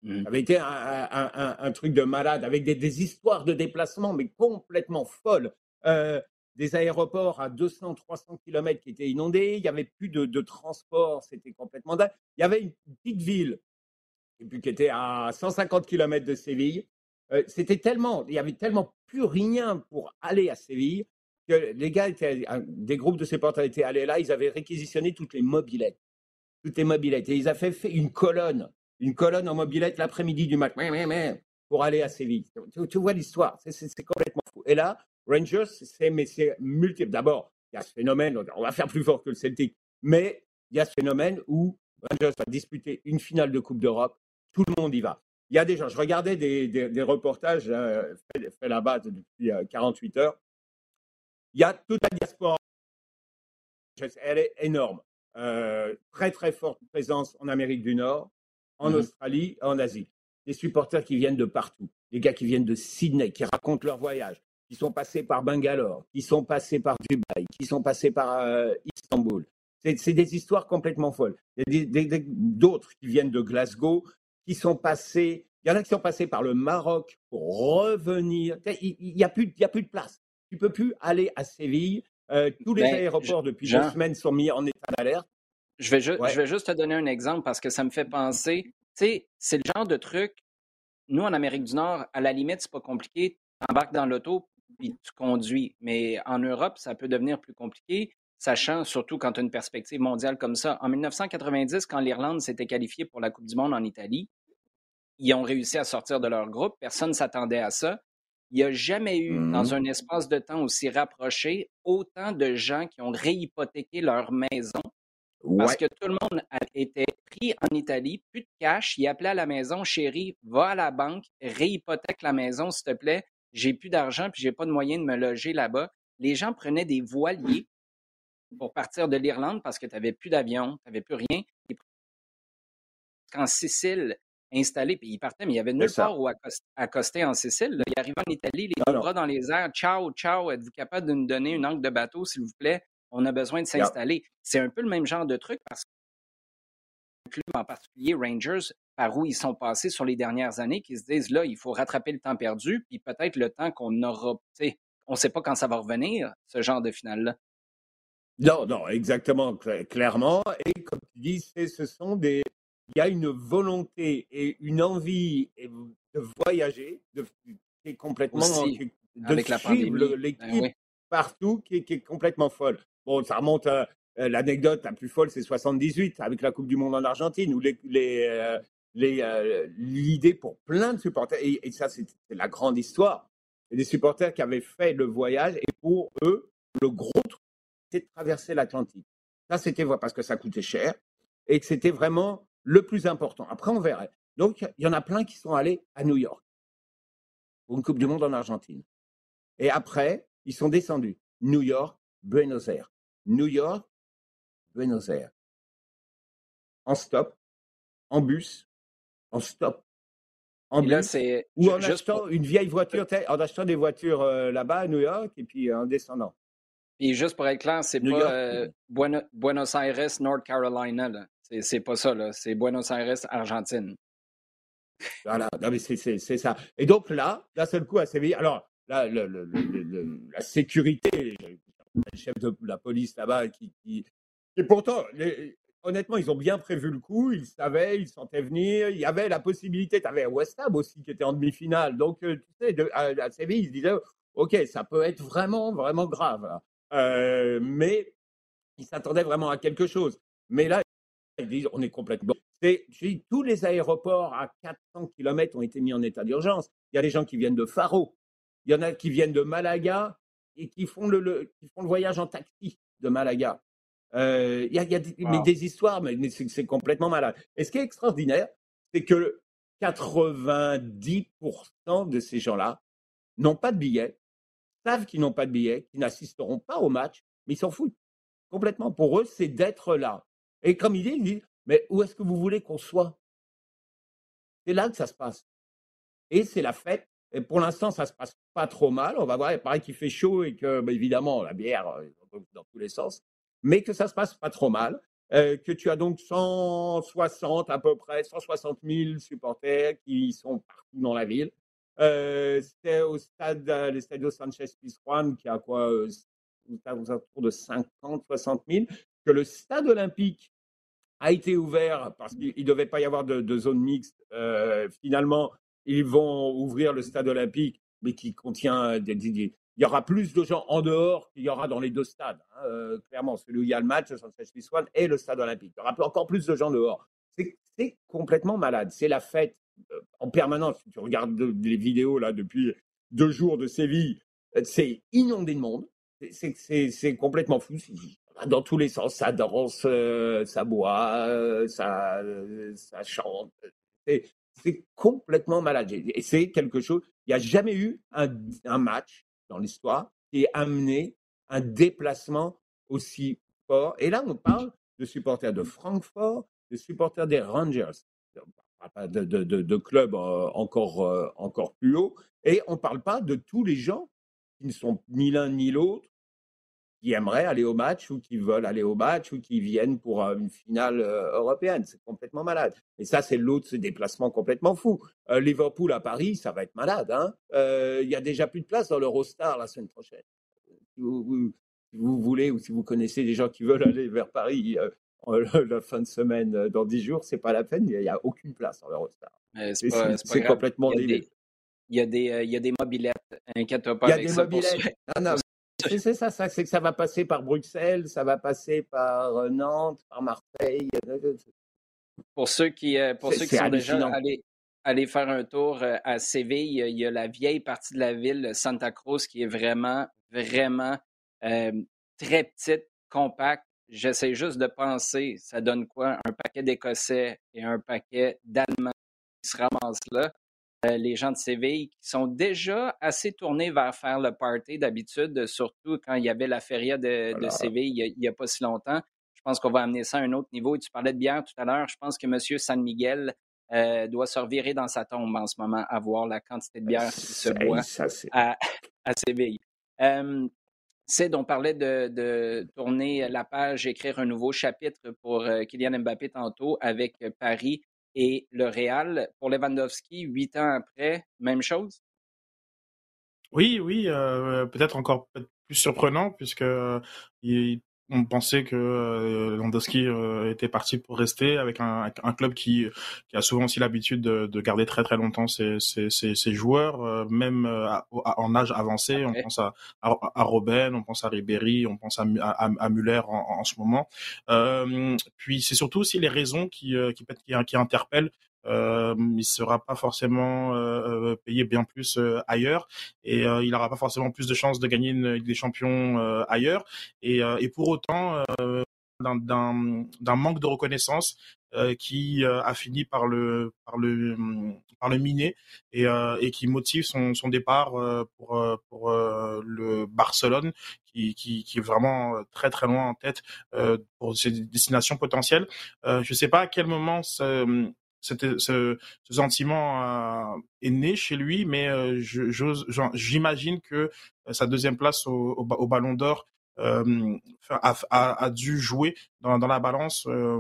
Mmh. Ça avait été un, truc de malade, avec des, histoires de déplacement, mais complètement folles. Euh, des aéroports à 200, 300 km qui étaient inondés, il n'y avait plus de, transport, c'était complètement dingue. Il y avait une petite ville et puis qui était à 150 km de Séville. Euh, c'était tellement, il y avait tellement plus rien pour aller à Séville les gars étaient, des groupes de supporters étaient allés là, ils avaient réquisitionné toutes les mobilettes, toutes les mobilettes et ils avaient fait une colonne, une colonne en mobilette l'après-midi du match, pour aller à Séville. Tu, vois l'histoire, c'est complètement fou. Et là, Rangers, c'est multiple. D'abord, il y a ce phénomène, on va faire plus fort que le Celtic, mais il y a ce phénomène où Rangers va disputer une finale de Coupe d'Europe, tout le monde y va. Il y a des gens, je regardais des, reportages euh, faits fait là-bas depuis 48 euh, heures. Il y a toute la diaspora, elle est énorme. Euh, très très forte présence en Amérique du Nord, en mmh Australie, en Asie. Des supporters qui viennent de partout, des gars qui viennent de Sydney, qui racontent leur voyage, qui sont passés par Bangalore, qui sont passés par Dubaï, qui sont passés par euh, Istanbul, C'est des histoires complètement folles. Il y a d'autres qui viennent de Glasgow, qui sont passés, il y en a qui sont passés par le Maroc pour revenir. Il n'y a, plus, a plus de place. Tu peux plus aller à Séville. Euh, tous les ben, aéroports depuis deux semaines sont mis en état d'alerte. Je vais, je vais juste te donner un exemple parce que ça me fait penser. Tu sais, c'est le genre de truc. Nous, en Amérique du Nord, à la limite, c'est pas compliqué. Tu embarques dans l'auto puis tu conduis. Mais en Europe, ça peut devenir plus compliqué sachant surtout quand tu as une perspective mondiale comme ça. En 1990, quand l'Irlande s'était qualifiée pour la Coupe du Monde en Italie, ils ont réussi à sortir de leur groupe. Personne ne s'attendait à ça. Il n'y a jamais eu, dans mmh un espace de temps aussi rapproché, autant de gens qui ont réhypothéqué leur maison parce que tout le monde était pris en Italie, plus de cash. Ils appelaient à la maison, chérie, va à la banque, réhypothèque la maison, s'il te plaît. J'ai plus d'argent puis j'ai pas de moyen de me loger là-bas. Les gens prenaient des voiliers pour partir de l'Irlande parce que tu n'avais plus d'avion, tu n'avais plus rien. En Sicile, installé, puis il partait, mais il y avait nulle part où accoster en Sicile. Il arrivait en Italie, les deux bras dans les airs. Ciao, ciao, êtes-vous capable de nous donner une angle de bateau, s'il vous plaît? On a besoin de s'installer. C'est un peu le même genre de truc parce que club en particulier Rangers, par où ils sont passés sur les dernières années, qui se disent là, il faut rattraper le temps perdu, puis peut-être le temps qu'on aura, on ne sait pas quand ça va revenir, ce genre de finale-là. Non, non, exactement, clairement. Et comme tu dis, ce sont des. Il y a une volonté et une envie de voyager, de, qui est complètement. de avec suivre ben l'équipe partout, qui est, complètement folle. Bon, ça remonte à. Euh, l'anecdote la plus folle, c'est 78 avec la Coupe du Monde en Argentine, où les, les, euh, euh, l'idée pour plein de supporters, et, et ça c'est la grande histoire, et des supporters qui avaient fait le voyage, et pour eux, le gros truc, de traverser l'Atlantique. Ça, c'était parce que ça coûtait cher et que c'était vraiment le plus important. Après, on verrait. Donc, il y en a plein qui sont allés à New York pour une Coupe du Monde en Argentine. Et après, ils sont descendus. New York, Buenos Aires. New York, Buenos Aires. En stop, en bus, en stop, en bus, ou en achetant une vieille voiture, en achetant des voitures euh, là-bas à New York et puis en descendant. Et juste pour être clair, c'est pas euh, Buenos Aires, North Carolina. C'est pas ça, là. C'est Buenos Aires, Argentine. Voilà, non, mais c'est ça. Et donc là, d'un seul coup à Séville, alors là, le, la sécurité, le chef de la police là-bas qui, Et pourtant, honnêtement, ils ont bien prévu le coup, ils savaient, ils sentaient venir, il y avait la possibilité, tu avais West Ham aussi qui était en demi-finale, donc euh, tu sais, à, Séville, ils se disaient, ok, ça peut être vraiment, vraiment grave. Euh, mais ils s'attendaient vraiment à quelque chose. Mais là, ils disent on est complètement. Tous les aéroports à 400 km ont été mis en état d'urgence. Il y a des gens qui viennent de Faro, il y en a qui viennent de Malaga et qui font le, qui font le voyage en taxi de Malaga. Euh, il y a, il y a des, mais des histoires, mais, c'est, complètement malade. Et ce qui est extraordinaire, c'est que 90% de ces gens-là n'ont pas de billets, savent qu'ils n'ont pas de billets, qu'ils n'assisteront pas au match, mais ils s'en foutent complètement. Pour eux, c'est d'être là. Et comme il dit, il dit, mais où est-ce que vous voulez qu'on soit? C'est là que ça se passe. Et c'est la fête. Et pour l'instant, ça se passe pas trop mal. On va voir, il paraît qu'il fait chaud et que, bah, évidemment, la bière euh, dans tous les sens, mais que ça se passe pas trop mal. Euh, que tu as donc 160 à peu près, 160 000 supporters qui sont partout dans la ville. Euh, c'était au stade, euh, le Sanchez Pizjuan, qui a quoi, euh, autour de 50, 60 000, que le stade olympique a été ouvert parce qu'il ne devait pas y avoir de, zone mixte. finalement, ils vont ouvrir le stade olympique, mais qui contient des, il y aura plus de gens en dehors qu'il y aura dans les deux stades. Hein, clairement, celui où il y a le match, le Sanchez Pizjuan et le stade olympique. Il y aura encore plus de gens dehors. C'est complètement malade. C'est la fête en permanence. Si tu regardes les vidéos là depuis deux jours de Séville, euh, c'est inondé de monde. C'est complètement fou. Dans tous les sens, ça danse, euh, ça boit, euh, ça, ça chante. C'est complètement malade. Et c'est quelque chose. Il n'y a jamais eu un, match dans l'histoire qui ait amené un déplacement aussi fort. Et là, on parle de supporters de Francfort, de supporters des Rangers de, clubs euh, encore, euh, encore plus haut. Et on ne parle pas de tous les gens qui ne sont ni l'un ni l'autre, qui aimeraient aller au match ou qui veulent aller au match ou qui viennent pour une finale européenne. C'est complètement malade. Et ça, c'est l'autre, ce déplacement complètement fou. Liverpool à Paris, ça va être malade. Hein. Il y a déjà plus de place dans l'Eurostar la semaine prochaine. Si vous, voulez ou si vous connaissez des gens qui veulent aller vers Paris la fin de semaine dans dix jours, c'est pas la peine. Il n'y a, aucune place dans l'Eurostar. C'est complètement débile. Il y a des, il y a des mobilettes. Inquiète pas. Il y a des mobilettes. C'est ça, ça c'est que ça va passer par Bruxelles, ça va passer par euh, Nantes, par Marseille. Pour ceux qui, euh, pour ceux qui sont déjà allés, allés, faire un tour euh, à Séville, il y a la vieille partie de la ville, Santa Cruz, qui est vraiment, vraiment très petite, compacte. J'essaie juste de penser, ça donne quoi? Un paquet d'Écossais et un paquet d'Allemands qui se ramassent là. Euh, les gens de Séville qui sont déjà assez tournés vers faire le party d'habitude, surtout quand il y avait la feria de, Séville il n'y a, pas si longtemps. Je pense qu'on va amener ça à un autre niveau. Et tu parlais de bière tout à l'heure. Je pense que M. San Miguel euh, doit se revirer dans sa tombe en ce moment à voir la quantité de bière qui se boit <laughs> à, Séville. Euh, Sid, on parlait de, de, tourner la page, écrire un nouveau chapitre pour euh, Kylian Mbappé tantôt avec Paris et le Real. Pour Lewandowski, huit ans après, même chose? Oui, oui, euh, peut-être encore plus surprenant puisque il, on pensait que euh, Lewandowski euh, était parti pour rester avec un, un club qui, qui, a souvent aussi l'habitude de, de, garder très très longtemps ses, ses, ses, ses joueurs, euh, même en âge avancé. On pense à, à, Robben, on pense à Ribéry, on pense à, à, à Muller en, en, ce moment. puis c'est surtout aussi les raisons qui, qui, qui, qui interpellent euh, il sera pas forcément euh, payé bien plus euh, ailleurs et euh, il n'aura pas forcément plus de chances de gagner une des Champions euh, ailleurs. Et, et, pour autant, d'un manque de reconnaissance qui a fini par le par le par le miner et, et qui motive son, son départ pour pour le Barcelone qui, qui, qui, est vraiment très très loin en tête pour ses destinations potentielles. je sais pas à quel moment ce, ce, sentiment euh, est né chez lui, mais euh, j'imagine que euh, sa deuxième place au, au Ballon d'Or euh, a, a, a, dû jouer dans, dans la balance. Euh,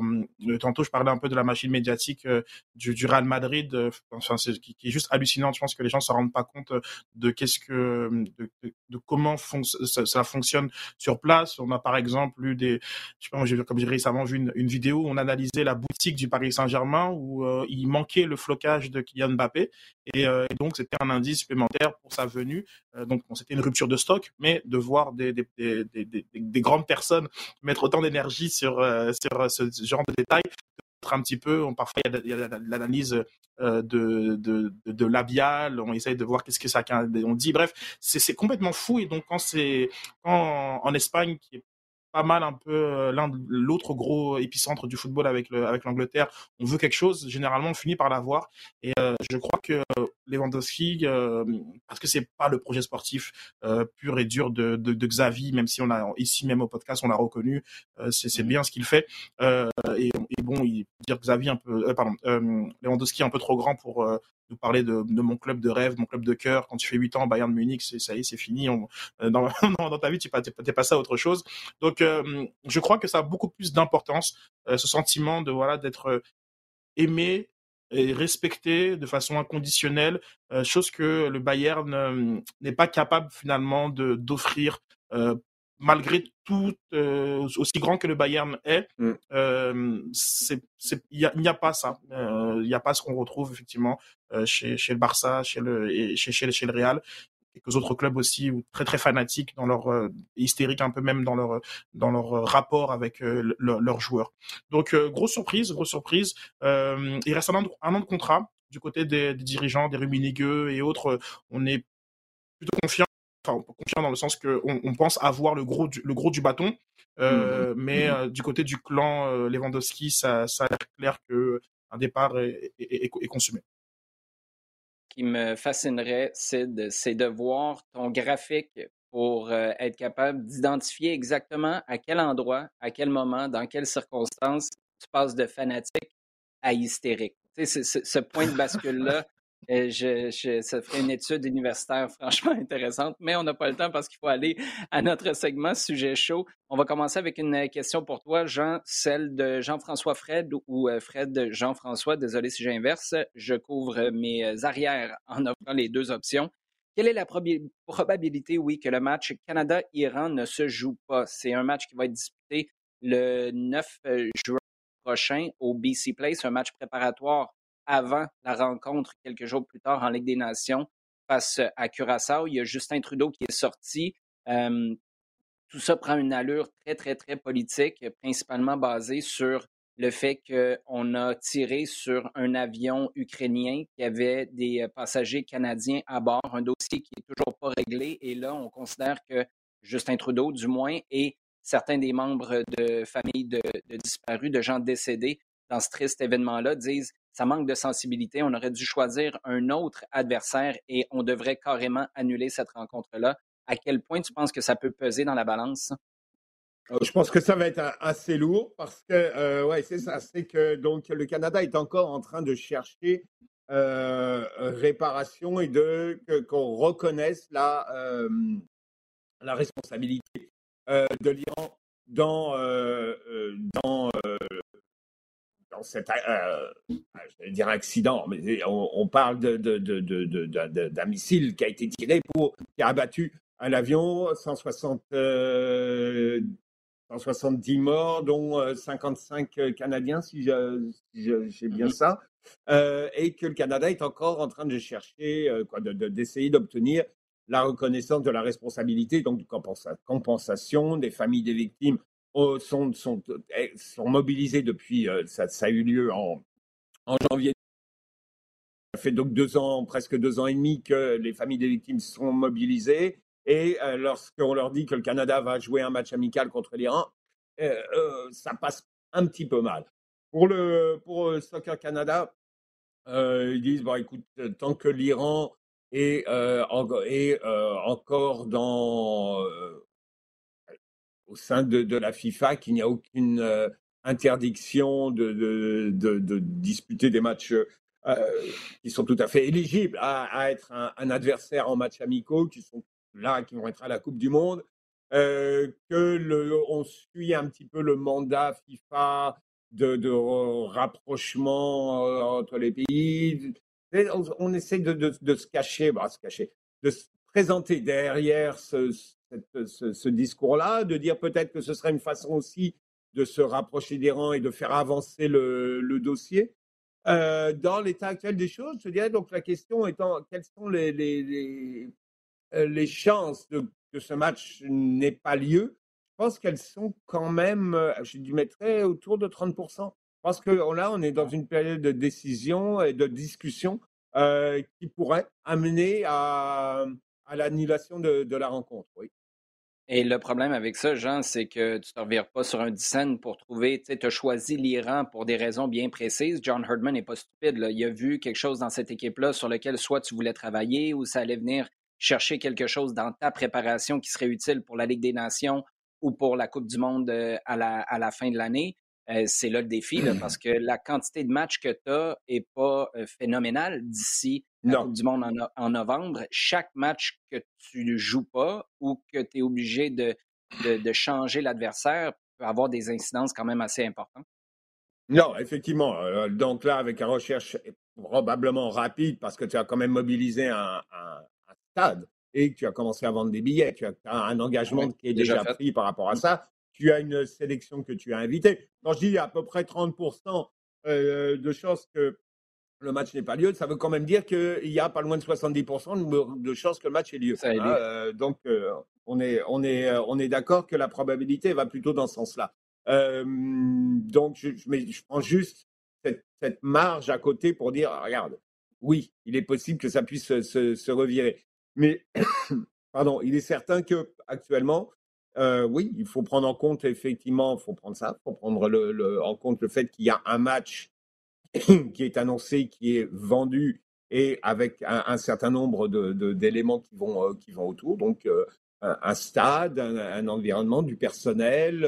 tantôt, je parlais un peu de la machine médiatique euh, du, du, Real Madrid, enfin, c'est, qui, qui, est juste hallucinante. Je pense que les gens ne se rendent pas compte de qu'est-ce que, de, de, comment ça, ça, fonctionne sur place. On a par exemple eu des, je sais pas, j'ai, comme j'ai récemment vu une, une, vidéo où on analysait la boutique du Paris Saint-Germain où il manquait le flocage de Kylian Mbappé et, et donc c'était un indice supplémentaire pour sa venue. donc bon, c'était une rupture de stock, mais de voir des, des, des, des des, grandes personnes mettre autant d'énergie sur, euh, sur ce genre de détails un petit peu, parfois il y a, l'analyse euh, de, de, de, labial, on essaye de voir qu'est-ce que ça on dit, bref, c'est complètement fou et donc quand c'est quand en Espagne qui est pas mal un peu euh, l'un l'autre gros épicentre du football avec le, avec l'Angleterre. On veut quelque chose, généralement on finit par l'avoir. Et euh, je crois que Lewandowski, euh, parce que c'est pas le projet sportif euh, pur et dur de, de, de, Xavi, même si on a ici même au podcast on l'a reconnu, euh, c'est, mmh. bien ce qu'il fait. Et, et, bon, il dire Xavi un peu, pardon, Lewandowski un peu trop grand pour nous parler de, de, mon club de rêve, mon club de cœur. Quand tu fais 8 ans Bayern de Munich, c'est ça y est, c'est fini. On, <laughs> dans, dans, ta vie, tu es passé à autre chose. Donc, euh, je crois que ça a beaucoup plus d'importance, euh, ce sentiment de voilà d'être aimé et respecté de façon inconditionnelle, chose que le Bayern n'est pas capable finalement de d'offrir malgré tout, aussi grand que le Bayern est, mm. euh, il n'y a, a, pas ça. Il n'y a pas ce qu'on retrouve effectivement chez, chez le Barça, chez le, et chez, chez, chez le Real quelques autres clubs aussi très très fanatiques dans leur euh, hystérique un peu même dans leur dans leur rapport avec euh, leurs joueurs. Donc euh, grosse surprise, grosse surprise. Euh, il reste un an, de, un an de contrat du côté des, des dirigeants, des Ruminigueux et autres. On est plutôt confiant. Enfin, confiant dans le sens que on, on, pense avoir le gros du, le gros du bâton, euh, mmh mais mmh du côté du clan Lewandowski, ça, ça a l'air clair que un départ est, est, est, est consumé qui me fascinerait, Sid, c'est de voir ton graphique pour euh, être capable d'identifier exactement à quel endroit, à quel moment, dans quelles circonstances tu passes de fanatique à hystérique. Tu sais, ce point de <laughs> bascule-là, Je, ça ferait une étude universitaire <laughs> franchement intéressante, mais on n'a pas le temps parce qu'il faut aller à notre segment sujet chaud. On va commencer avec une question pour toi, Jean, celle de Jean-François Fred ou euh, Fred Jean-François. Désolé si j'inverse. Je couvre mes arrières en offrant les deux options. Quelle est la probabilité, oui, que le match Canada-Iran ne se joue pas? C'est un match qui va être disputé le 9 euh, juin prochain au BC Place, un match préparatoire avant la rencontre quelques jours plus tard en Ligue des Nations face à Curaçao. Il y a Justin Trudeau qui est sorti. tout ça prend une allure très, très, très politique, principalement basée sur le fait qu'on a tiré sur un avion ukrainien qui avait des passagers canadiens à bord, un dossier qui n'est toujours pas réglé. Et là, on considère que Justin Trudeau, du moins, et certains des membres de familles de, de disparus, de gens décédés dans ce triste événement-là, disent ça manque de sensibilité. On aurait dû choisir un autre adversaire et on devrait carrément annuler cette rencontre-là. À quel point tu penses que ça peut peser dans la balance? Euh, je pense que ça va être assez lourd parce que, euh, ouais, c'est ça, c'est que donc le Canada est encore en train de chercher euh, réparation et de qu'on reconnaisse la, la responsabilité de l'Iran dans, dans dans cet euh, je vais dire accident, mais on, parle d'un de, de, missile qui a été tiré pour qui a abattu un avion, 160, 170 euh, morts, dont 55 euh, Canadiens, si j'ai bien mhm. ça, et que le Canada est encore en train de chercher, quoi, d'essayer d'obtenir la reconnaissance de la responsabilité, donc de compensation des familles des victimes eh, sont mobilisés depuis, euh, ça, a eu lieu en, janvier. Ça fait donc deux ans, presque deux ans et demi que les familles des victimes sont mobilisées. Et euh, lorsqu'on leur dit que le Canada va jouer un match amical contre l'Iran, euh, ça passe un petit peu mal. Pour le pour Soccer Canada, ils disent bon, écoute, tant que l'Iran est encore dans au sein de, la FIFA qu'il n'y a aucune euh, interdiction de, de, disputer des matchs euh, qui sont tout à fait éligibles à, être un, adversaire en match amicaux, qui sont là, qui vont être à la Coupe du Monde, euh, que suit un petit peu le mandat FIFA de, rapprochement entre les pays. On, essaie de, se cacher, bah, se cacher, de se présenter derrière ce, ce, discours-là, de dire peut-être que ce serait une façon aussi de se rapprocher des rangs et de faire avancer le, dossier. Euh, dans l'état actuel des choses, je dirais donc la question étant quelles sont les, euh, chances que ce match n'ait pas lieu. Je pense qu'elles sont quand même, euh, je mettrais autour de 30%. Parce que là, on est dans une période de décision et de discussion qui pourrait amener à, à l'annulation de, de, la rencontre. Oui. Et le problème avec ça, Jean, c'est que tu ne te revires pas sur un dissent pour trouver, tu as choisi l'Iran pour des raisons bien précises. John Herdman n'est pas stupide. Là. Il a vu quelque chose dans cette équipe-là sur lequel soit tu voulais travailler ou ça allait venir chercher quelque chose dans ta préparation qui serait utile pour la Ligue des Nations ou pour la Coupe du Monde euh, à la, à la fin de l'année. Euh, c'est là le défi, parce que la quantité de matchs que tu as n'est pas euh, phénoménale d'ici la Coupe du Monde en, novembre. Chaque match que tu ne joues pas ou que tu es obligé de, de, changer l'adversaire peut avoir des incidences quand même assez importantes. Non, effectivement. Euh, donc là, avec une recherche probablement rapide, parce que tu as quand même mobilisé un, stade et que tu as commencé à vendre des billets, tu as un engagement qui est déjà, pris par rapport à mmh. ça, tu as une sélection que tu as invitée. Quand je dis à peu près 30% euh, de chances que le match n'ait pas lieu, ça veut quand même dire qu'il y a pas loin de 70% de chances que le match ait lieu. Hein, euh, donc, euh, on est, on est, on est d'accord que la probabilité va plutôt dans ce sens-là. donc, je, je, prends juste cette, marge à côté pour dire, regarde, oui, il est possible que ça puisse se, se revirer. Mais, <coughs> pardon, il est certain que actuellement, euh, oui, il faut prendre en compte, effectivement, il faut prendre ça, il faut prendre le, en compte le fait qu'il y a un match <clears throat> qui est annoncé, qui est vendu et avec un, certain nombre d'éléments de, qui, vont, euh, qui vont autour. Donc, euh, un, stade, un, environnement, du personnel,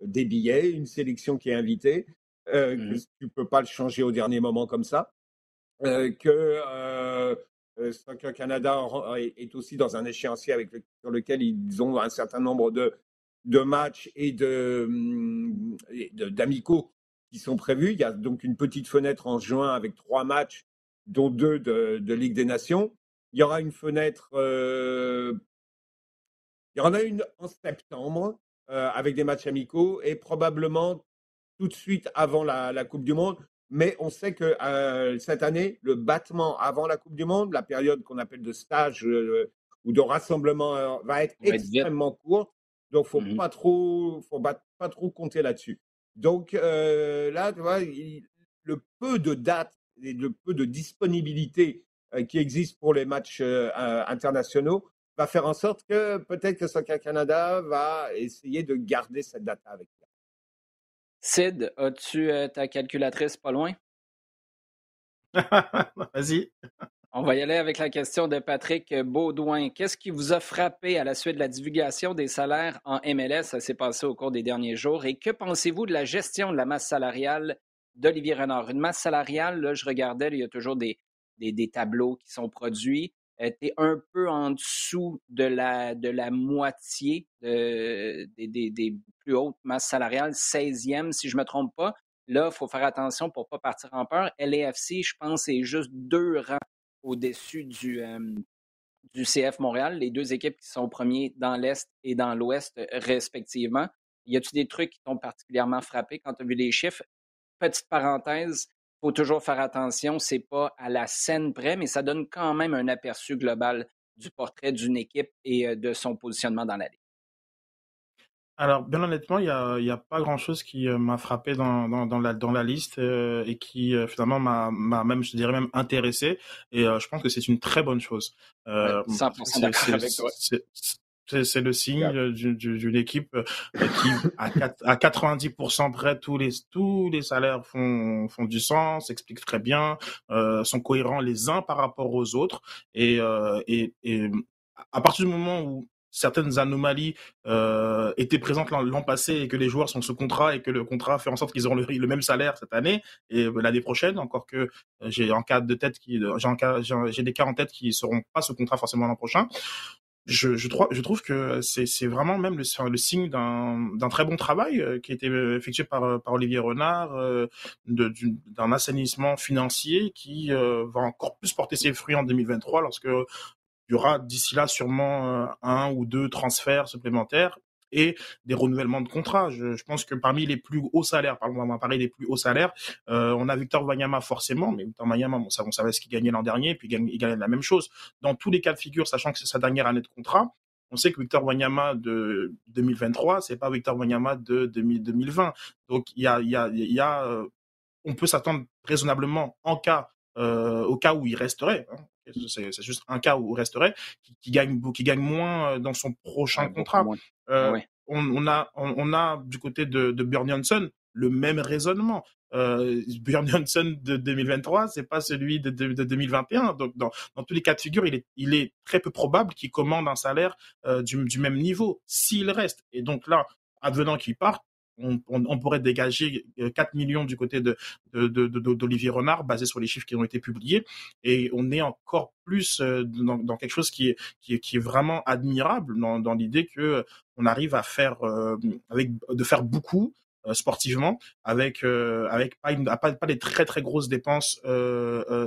des billets, une sélection qui est invitée. Mmh Tu ne peux pas le changer au dernier moment comme ça. que Soccer Canada est aussi dans un échéancier sur lequel ils ont un certain nombre de, de matchs et hum, d'amicaux qui sont prévus. Il y a donc une petite fenêtre en juin avec trois matchs, dont deux de, Ligue des Nations. Il y aura une fenêtre, il y en a une en septembre avec des matchs amicaux et probablement tout de suite avant la Coupe du Monde mais on sait que euh, cette année, le battement avant la Coupe du Monde, la période qu'on appelle de stage euh, ou de rassemblement, euh, va être extrêmement courte. Donc, faut mmh pas trop, faut pas, trop compter là-dessus. Donc là, tu vois, le peu de dates et le peu de disponibilité qui existe pour les matchs internationaux va faire en sorte que peut-être que Soccer Canada va essayer de garder cette date avec Sid, as-tu euh, ta calculatrice pas loin? <laughs> Vas-y. On va y aller avec la question de Patrick Baudouin. Qu'est-ce qui vous a frappé à la suite de la divulgation des salaires en MLS? Ça s'est passé au cours des derniers jours. Et que pensez-vous de la gestion de la masse salariale d'Olivier Renard? Une masse salariale, là, je regardais, il y a toujours des, des tableaux qui sont produits était un peu en dessous de la, de la moitié des, des, plus hautes masses salariales, 16e si je ne me trompe pas. Là, il faut faire attention pour ne pas partir en peur. LAFC, je pense, est juste deux rangs au-dessus du, du CF Montréal, les deux équipes qui sont premiers dans l'Est et dans l'Ouest respectivement. Y a-t-il des trucs qui t'ont particulièrement frappé quand tu as vu les chiffres? Petite parenthèse, faut toujours faire attention, c'est pas à la scène près, mais ça donne quand même un aperçu global du portrait d'une équipe et de son positionnement dans la ligue. Alors, bien honnêtement, il n'y a, y a, pas grand-chose qui m'a frappé dans, dans, la, dans la liste et qui finalement m'a même, je dirais même, intéressé. Et je pense que c'est une très bonne chose. 100% d'accord avec toi. C'est le signe d'une équipe euh, qui, à, à 90% près, tous les, tous les salaires font, font du sens, expliquent très bien, euh, sont cohérents les uns par rapport aux autres. Et, euh, et, et à partir du moment où certaines anomalies euh, étaient présentes l'an passé et que les joueurs sont sous contrat et que le contrat fait en sorte qu'ils auront le, le, même salaire cette année et l'année prochaine encore que j'ai en cas de tête qui j'ai des cas en tête qui seront pas sous contrat forcément l'an prochain je, je, trouve, je trouve que c'est vraiment même le, signe d'un très bon travail euh, qui a été effectué par, euh, par Olivier Renard, euh, d'un assainissement financier qui va encore plus porter ses fruits en 2023 lorsque il y aura d'ici là sûrement un ou deux transferts supplémentaires et des renouvellements de contrats. Je, pense que parmi les plus hauts salaires, par exemple, on va parler des plus hauts salaires, euh, on a Victor Wanyama forcément, mais Victor Wanyama, on savait, on savait ce qu'il gagnait l'an dernier, puis il gagnait, la même chose. Dans tous les cas de figure, sachant que c'est sa dernière année de contrat, on sait que Victor Wanyama de 2023, c'est pas Victor Wanyama de 2020. Donc il y a, y a, y a euh, on peut s'attendre raisonnablement en cas, euh, au cas où il resterait, hein, c'est juste un cas où il resterait, qui, qui, gagne, qui gagne moins euh, dans son prochain contrat. Euh, on, a, on, a du côté de, de Björn Johnson le même raisonnement. Euh, Björn Johnson de 2023, c'est pas celui de, de, 2021. Donc, dans, dans, tous les cas de figure, il est, il est très peu probable qu'il commande un salaire euh, du, du, même niveau s'il reste. Et donc là, advenant qu'il parte, on, pourrait dégager 4 euh, millions du côté de, d'Olivier Renard, basé sur les chiffres qui ont été publiés. Et on est encore plus euh, dans, quelque chose qui est, qui est, qui est vraiment admirable dans, l'idée que on arrive à faire, euh, avec, de faire beaucoup sportivement avec avec pas, une, pas, pas des très très grosses dépenses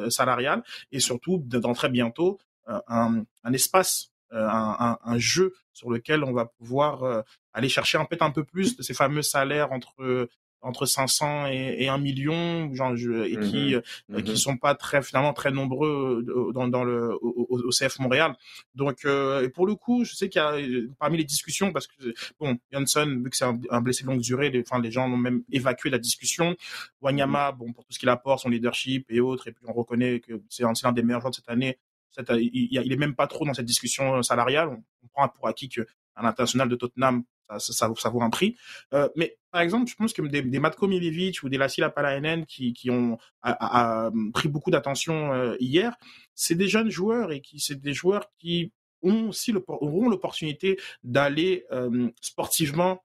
salariales et surtout dans très bientôt un, un espace euh, un, un, jeu sur lequel on va pouvoir euh, aller chercher un peu un peu plus de ces fameux salaires entre entre 500 et, et 1 million, genre, et qui mmh euh, qui mmh sont pas très finalement très nombreux dans, dans le au, au, CF Montréal. Donc euh, pour le coup, je sais qu'il y a parmi les discussions parce que bon, Johnson vu que c'est un, blessé de longue durée, les, enfin les gens ont même évacué la discussion. Wanyama, mmh bon pour tout ce qu'il apporte, son leadership et autres, et puis on reconnaît que c'est l'un des meilleurs joueurs de cette année il, il est même pas trop dans cette discussion euh, salariale. On, prend pour acquis qu'un international de Tottenham, ça, vaut un prix. Euh, mais par exemple, je pense que des, Matko Milivic ou des Lassila Palainen qui, ont a, a, pris beaucoup d'attention euh, hier, c'est des jeunes joueurs et qui c'est des joueurs qui ont aussi le, auront l'opportunité d'aller euh, sportivement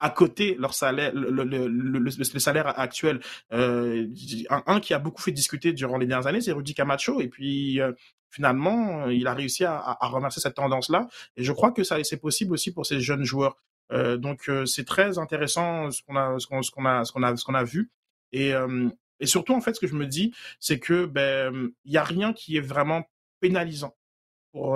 à côté leur salaire, le, le, le, salaire actuel. Euh, un, qui a beaucoup fait discuter durant les dernières années, c'est Rudy Camacho. Et puis euh, finalement, il a réussi à, à, remercier cette tendance-là. Et je crois que ça c'est possible aussi pour ces jeunes joueurs. Euh, donc euh, c'est très intéressant ce qu'on a, ce qu'on, qu'on a, ce qu'on a, ce qu'on a vu. Et, euh, et surtout en fait, ce que je me dis, c'est que ben il y a rien qui est vraiment pénalisant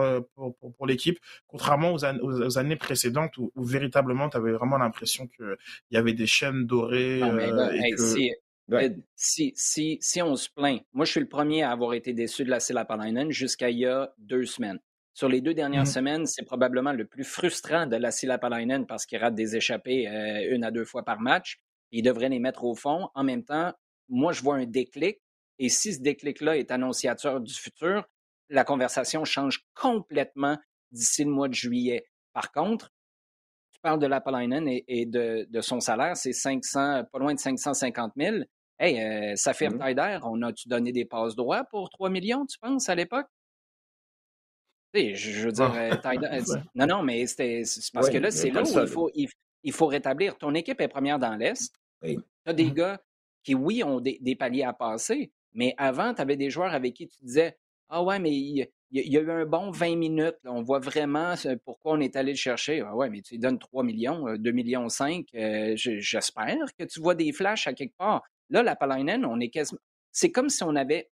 euh, pour, pour, pour, l'équipe, contrairement aux, aux, années précédentes où, véritablement tu avais vraiment l'impression qu'il y avait des chaînes dorées. Euh, si, si, si, on se plaint, moi je suis le premier à avoir été déçu de la Silapalainen jusqu'à il y a deux semaines. Sur les deux dernières mmh semaines, c'est probablement le plus frustrant de la Silapalainen parce qu'il rate des échappées euh, une à deux fois par match. Il devrait les mettre au fond. En même temps, moi je vois un déclic. Et si ce déclic-là est annonciateur du futur, la conversation change complètement d'ici le mois de juillet. Par contre, tu parles de Lapalainen et, et de, de, son salaire, c'est 500, pas loin de 550 000. Hey, euh, ça fait mmh. on a-tu donné des passes droits pour 3 millions, tu penses, à l'époque? Je, je veux dire, euh, <laughs> non, non, mais c'est parce que là, c'est là où il faut, il, faut rétablir. Ton équipe est première dans l'Est. Tu as des mmh. gars qui, oui, ont des, des, paliers à passer, mais avant, tu avais des joueurs avec qui tu disais ah ouais, mais il, y a eu un bon 20 minutes. On voit vraiment pourquoi on est allé le chercher. Ah ouais, mais tu lui donnes 3 millions, 2 euh, millions 5. Euh, j'espère que tu vois des flashs à quelque part. Là, la Palainen, on est quasiment. C'est comme si on avait.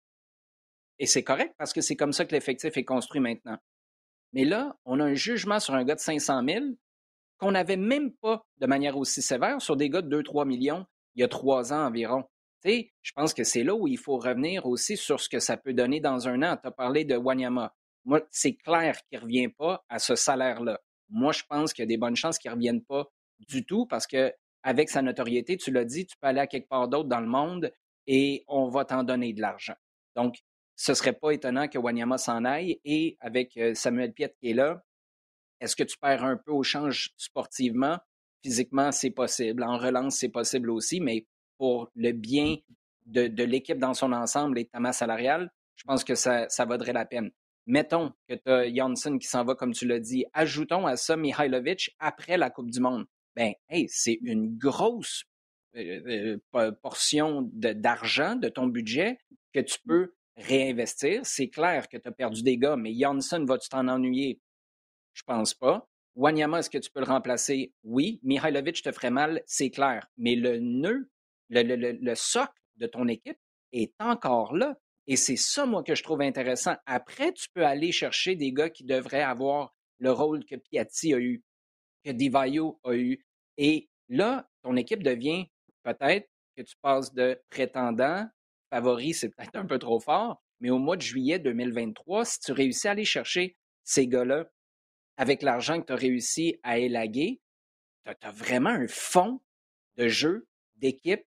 Et c'est correct parce que c'est comme ça que l'effectif est construit maintenant. Mais là, on a un jugement sur un gars de 500 000 qu'on n'avait même pas de manière aussi sévère sur des gars de 2-3 millions il y a trois ans environ je pense que c'est là où il faut revenir aussi sur ce que ça peut donner dans un an. Tu as parlé de Wanyama. Moi, c'est clair qu'il ne revient pas à ce salaire-là. Moi, je pense qu'il y a des bonnes chances qu'il ne revienne pas du tout parce que avec sa notoriété, tu l'as dit, tu peux aller à quelque part d'autre dans le monde et on va t'en donner de l'argent. Donc, ce ne serait pas étonnant que Wanyama s'en aille et avec euh, Samuel Piet qui est là, est-ce que tu perds un peu au change sportivement? Physiquement, c'est possible. En relance, c'est possible aussi, mais pour le bien de, l'équipe dans son ensemble et ta masse salariale, je pense que ça, vaudrait la peine. Mettons que tu as Janssen qui s'en va, comme tu l'as dit. Ajoutons à ça Mihailovic après la Coupe du Monde. Ben, hey, c'est une grosse euh, euh, portion d'argent de, ton budget que tu peux réinvestir. C'est clair que tu as perdu des gars, mais Janssen, va tu t'en ennuyer? Je pense pas. Wanyama, est-ce que tu peux le remplacer? Oui. Mihailovic te ferait mal, c'est clair. Mais le nœud le, socle de ton équipe est encore là. Et c'est ça, moi, que je trouve intéressant. Après, tu peux aller chercher des gars qui devraient avoir le rôle que Piatti a eu, que Divayo a eu. Et là, ton équipe devient peut-être que tu passes de prétendant, favori, c'est peut-être un peu trop fort, mais au mois de juillet 2023, si tu réussis à aller chercher ces gars-là avec l'argent que tu as réussi à élaguer, tu as, vraiment un fond de jeu d'équipe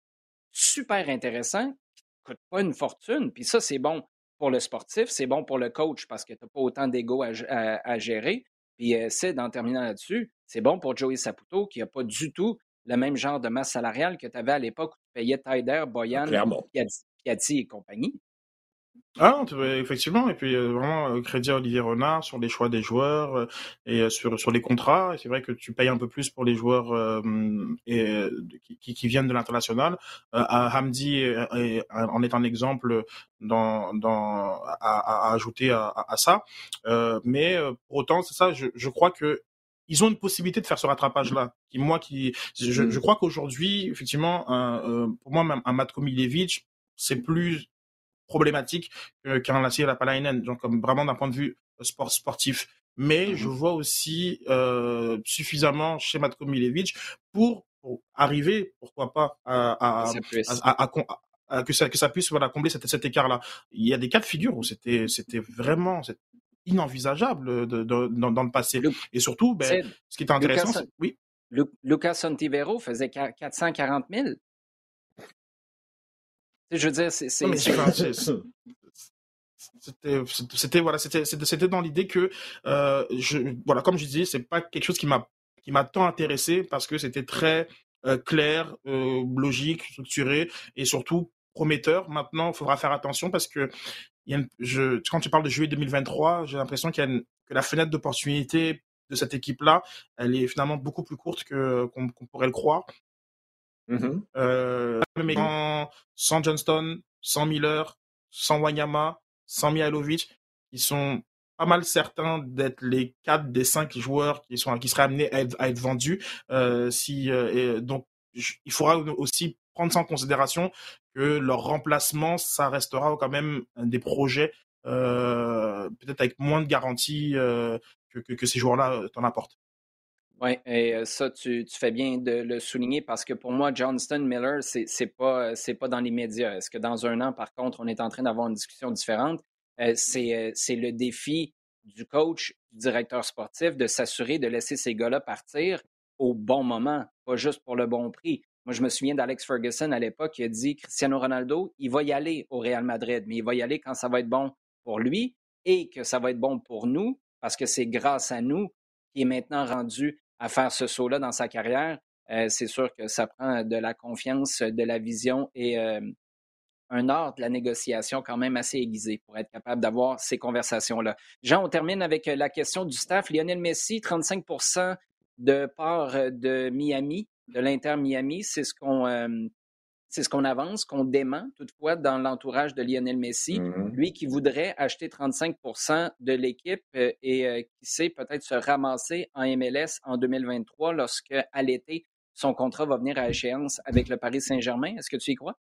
super intéressant qui ne coûte pas une fortune. Puis ça, c'est bon pour le sportif, c'est bon pour le coach parce que tu n'as pas autant d'ego à, gérer. Puis euh, c'est, en terminant là-dessus, c'est bon pour Joey Saputo qui n'a pas du tout le même genre de masse salariale que tu avais à l'époque où tu payais Tyder, Boyan, Piatti et compagnie. Ah effectivement, et puis euh, vraiment euh, crédit à Olivier Renard sur les choix des joueurs euh, et sur sur les contrats. Et c'est vrai que tu payes un peu plus pour les joueurs et, qui, qui, viennent de l'international. Hamdi en est un exemple dans dans à, à ajouter à, à ça. mais pour autant, c'est ça. Je, je crois que ils ont une possibilité de faire ce rattrapage-là. Qui moi qui je, je mmh. crois qu'aujourd'hui effectivement pour moi un Matko Miljevic c'est plus problématique qu'un Lassie à la Palainen, donc comme vraiment d'un point de vue euh, sport sportif. Mais mmh je vois aussi euh, suffisamment chez Matko Milevich pour, pour, arriver, pourquoi pas, à, à, à, que ça que ça puisse voilà combler cet, cet écart là. Il y a des cas de figure où c'était c'était vraiment inenvisageable de, de, dans, dans, le passé. Et surtout, ben, ce qui est intéressant, Lucas, oui. Lucas Santivero faisait 440 000. Je veux dire, c'est. <laughs> C'était voilà, c'était c'était dans l'idée que euh, je voilà, comme je disais, c'est pas quelque chose qui m'a qui m'a tant intéressé parce que c'était très euh, clair, euh, logique, structuré et surtout prometteur. Maintenant, il faudra faire attention parce que il y a je, quand tu parles de juillet 2023, j'ai l'impression qu'il y a que la fenêtre d'opportunité de cette équipe-là, elle est finalement beaucoup plus courte que qu'on pourrait le croire. Euh, sans, Johnston, sans Miller, sans Wanyama, sans Mihalovic, ils sont pas mal certains d'être les quatre des cinq joueurs qui sont qui seraient amenés à être, vendus. Euh, si euh, donc il faudra aussi prendre ça en considération que leur remplacement, ça restera quand même des projets euh, peut-être avec moins de garanties que, que, que, ces joueurs-là t'en apportent. Oui, et ça, tu, fais bien de le souligner parce que pour moi, Johnston Miller, c'est n'est pas, pas dans les médias. Est-ce que dans un an, par contre, on est en train d'avoir une discussion différente? Euh, c'est le défi du coach, du directeur sportif, de s'assurer de laisser ces gars-là partir au bon moment, pas juste pour le bon prix. Moi, je me souviens d'Alex Ferguson à l'époque qui a dit Cristiano Ronaldo, il va y aller au Real Madrid, mais il va y aller quand ça va être bon pour lui et que ça va être bon pour nous parce que c'est grâce à nous qu'il est maintenant rendu à faire ce saut-là dans sa carrière, euh, c'est sûr que ça prend de la confiance, de la vision et euh, un art de la négociation quand même assez aiguisé pour être capable d'avoir ces conversations-là. Jean, on termine avec euh, la question du staff. Lionel Messi, 35% de part de Miami, de l'Inter Miami, c'est ce qu'on c'est ce qu'on avance, qu'on dément toutefois dans l'entourage de Lionel Messi, mmh lui qui voudrait acheter 35 de l'équipe euh, et euh, qui sait peut-être se ramasser en MLS en 2023 lorsque, à l'été, son contrat va venir à échéance avec le Paris Saint-Germain. Est-ce que tu y crois?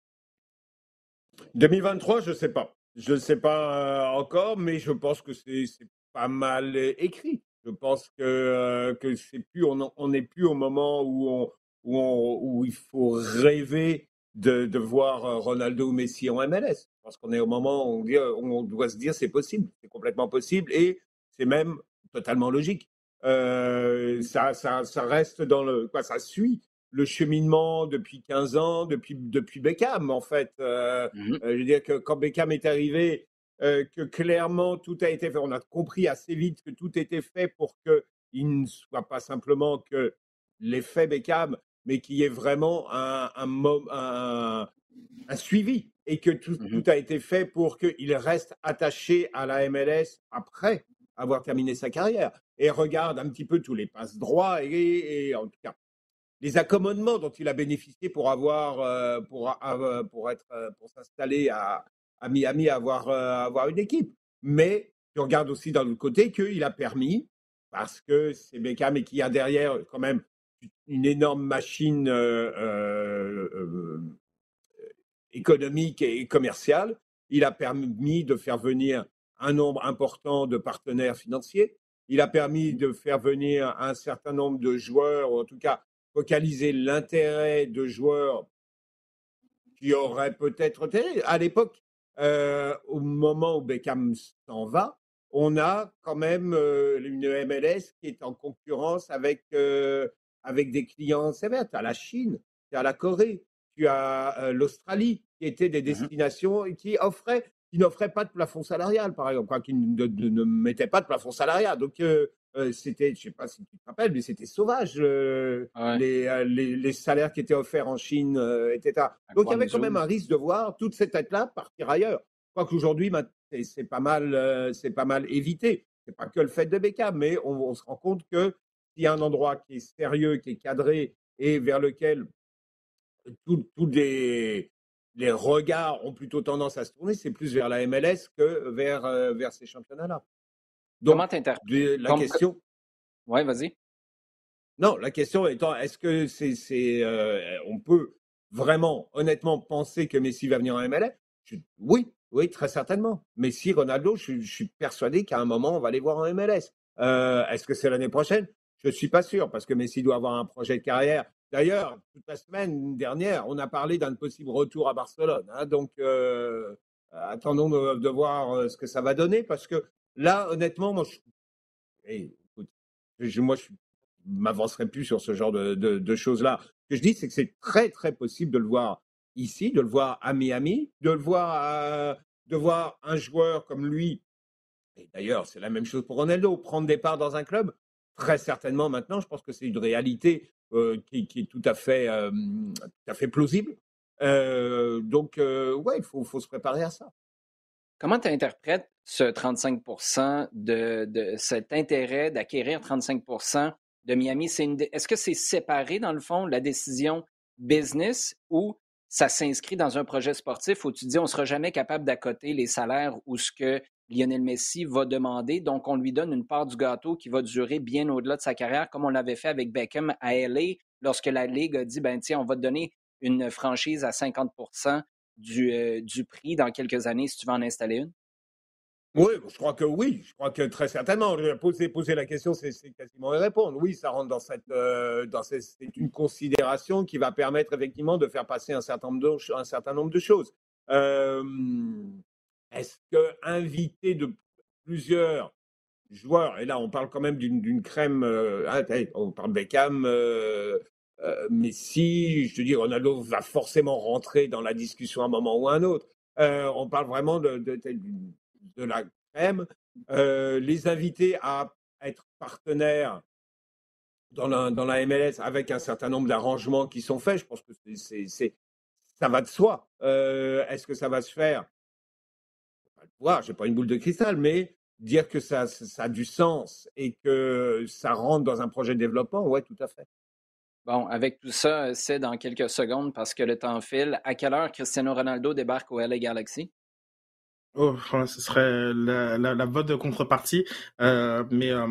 2023, je ne sais pas. Je ne sais pas euh, encore, mais je pense que c'est pas mal écrit. Je pense que, que c'est plus, on n'est plus au moment où, on, où, où il faut rêver de, de, voir euh, Ronaldo ou Messi en MLS. Parce qu'on est au moment où on, doit se dire c'est possible, c'est complètement possible et c'est même totalement logique. Euh, ça, ça, ça, reste dans le. Quoi, ça suit le cheminement depuis 15 ans, depuis, depuis Beckham, en fait. Euh, mmh je veux dire que quand Beckham est arrivé, que clairement tout a été fait, on a compris assez vite que tout était fait pour qu'il ne soit pas simplement que l'effet Beckham, mais qu'il y ait vraiment un, un, un, suivi et que tout, mmh tout, a été fait pour qu'il reste attaché à la MLS après avoir terminé sa carrière et regarde un petit peu tous les passes droits et, en tout cas les accommodements dont il a bénéficié pour avoir euh, pour, euh, pour être euh, pour s'installer à, à, Miami avoir avoir une équipe. Mais tu regardes aussi d'un autre côté qu'il a permis parce que c'est Beckham et qu'il y a derrière quand même une énorme machine euh, euh, euh, économique et commerciale. Il a permis de faire venir un nombre important de partenaires financiers. Il a permis de faire venir un certain nombre de joueurs, ou en tout cas focaliser l'intérêt de joueurs qui auraient peut-être à l'époque, au moment où Beckham s'en va, on a quand même une MLS qui est en concurrence avec avec des clients sévères. Tu as la Chine, tu as la Corée, tu as euh, l'Australie, qui étaient des mmh destinations qui offraient, qui n'offraient pas de plafond salarial, par exemple, quoi, qui ne, mettaient pas de plafond salarial. Donc, euh, euh, c'était, je ne sais pas si tu te rappelles, mais c'était sauvage, les, les, salaires qui étaient offerts en Chine, etc. Donc, il y avait quand même un risque de voir toute cette tête-là partir ailleurs. Je crois qu'aujourd'hui, c'est pas mal, c'est pas mal évité. C'est pas que le fait de Beckham, mais on se rend compte que s'il y a un endroit qui est sérieux, qui est cadré et vers lequel tous les, les regards ont plutôt tendance à se tourner, c'est plus vers la MLS que vers, euh, vers ces championnats-là. Donc, Comment La question. Oui, vas-y. Non, la question étant, est-ce que c'est, euh, on peut vraiment, honnêtement, penser que Messi va venir en MLS Oui, oui, très certainement. Messi, Ronaldo, je, suis persuadé qu'à un moment, on va les voir en MLS. Euh, est-ce que c'est l'année prochaine? Je ne suis pas sûr, parce que Messi doit avoir un projet de carrière. D'ailleurs, toute la semaine dernière, on a parlé d'un possible retour à Barcelone. Hein. donc, euh, attendons de, voir euh, ce que ça va donner, parce que là, honnêtement, moi, je, moi, je m'avancerai plus sur ce genre de, choses-là. Ce que je dis, c'est que c'est très, très possible de le voir ici, de le voir à Miami, de le voir, de voir un joueur comme lui. Et d'ailleurs, c'est la même chose pour Ronaldo, prendre des parts dans un club très certainement maintenant. Je pense que c'est une réalité euh, qui, est tout à fait, euh, plausible. Euh, donc, ouais, il faut, faut, se préparer à ça. comment tu interprètes ce 35 de, de cet intérêt d'acquérir 35% de Miami? Est-ce que c'est séparé, dans le fond, la décision business ou ça s'inscrit dans un projet sportif où tu dis on ne sera jamais capable d'accoter les salaires ou ce que Lionel Messi va demander. Donc, on lui donne une part du gâteau qui va durer bien au-delà de sa carrière, comme on l'avait fait avec Beckham à LA, lorsque la Ligue a dit ben tiens, on va te donner une franchise à 50 du, euh, du prix dans quelques années si tu veux en installer une? Oui, je crois que oui. Je crois que très certainement. Poser, la question, c'est quasiment répondre. Oui, ça rentre dans cette, euh, dans cette, c'est une considération qui va permettre effectivement de faire passer un certain nombre de, un certain nombre de choses. Euh, est-ce que inviter de plusieurs joueurs, et là on parle quand même d'une crème, euh, ah, on parle Beckham, Messi, je te dis Ronaldo va forcément rentrer dans la discussion à un moment ou à un autre. on parle vraiment de, la crème, euh, les inviter à être partenaires dans la, dans la MLS avec un certain nombre d'arrangements qui sont faits. Je pense que ça va de soi. Euh, est-ce que ça va se faire Je ne voir, j'ai pas une boule de cristal, mais dire que ça, ça a du sens et que ça rentre dans un projet de développement, ouais, tout à fait. Bon, avec tout ça, c'est dans quelques secondes parce que le temps file. À quelle heure Cristiano Ronaldo débarque au LA Galaxy? Oh, ce serait la, la, la de contrepartie. Euh, mais euh,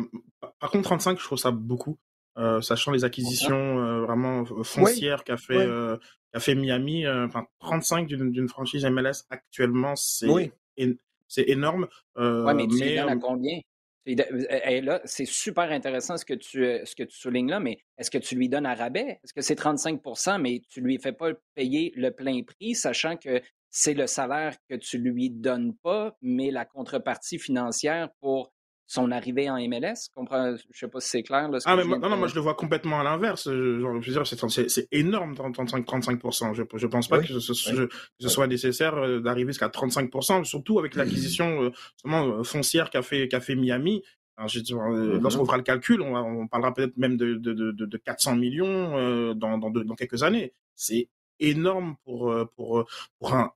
par contre, 35, je trouve ça beaucoup. Euh, sachant les acquisitions euh, vraiment foncières qu'a fait, qu'a fait Miami. Enfin, 35 d'une franchise MLS actuellement, c'est c'est énorme. oui, mais tu mais, à combien? Et là, c'est super intéressant ce que tu, ce que tu soulignes là, mais est-ce que tu lui donnes à rabais? Est-ce que c'est 35% mais tu lui fais pas payer le plein prix, sachant que c'est le salaire que tu lui donnes pas, mais la contrepartie financière pour son arrivée en MLS. Comprends, je sais pas si c'est clair. Là, ah, mais non, non, moi je le vois complètement à l'inverse. C'est énorme, 35-35%. Je ne pense pas que, ce, soit nécessaire euh, d'arriver jusqu'à 35%, surtout avec l'acquisition euh, foncière qu'a fait, Miami. Mm-hmm. Lorsqu'on fera le calcul, on, on parlera peut-être même de, de, de, de, 400 millions euh, dans, dans, dans quelques années. C'est énorme pour, pour, pour un,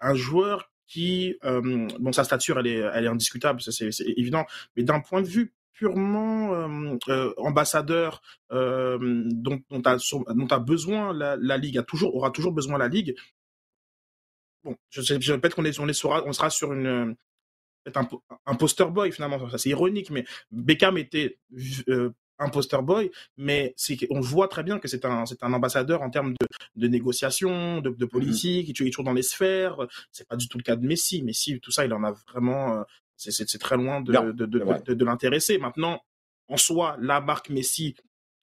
un joueur qui, euh, bon, sa stature, elle est, elle est indiscutable, c'est évident, mais d'un point de vue purement euh, euh, ambassadeur dont, dont, a, besoin la, ligue, a toujours, aura toujours besoin la ligue. Bon, je, je répète qu'on on on sera sur une un, poster boy finalement, c'est ironique, mais Beckham était un poster boy, mais c'est on voit très bien que c'est un c'est un ambassadeur en termes de, de négociation, de, de mmh politique, il est toujours dans les sphères. C'est pas du tout le cas de Messi. Messi, tout ça, il en a vraiment. Euh, c'est très loin de, de, de, de l'intéresser. Maintenant, en soi, la marque Messi,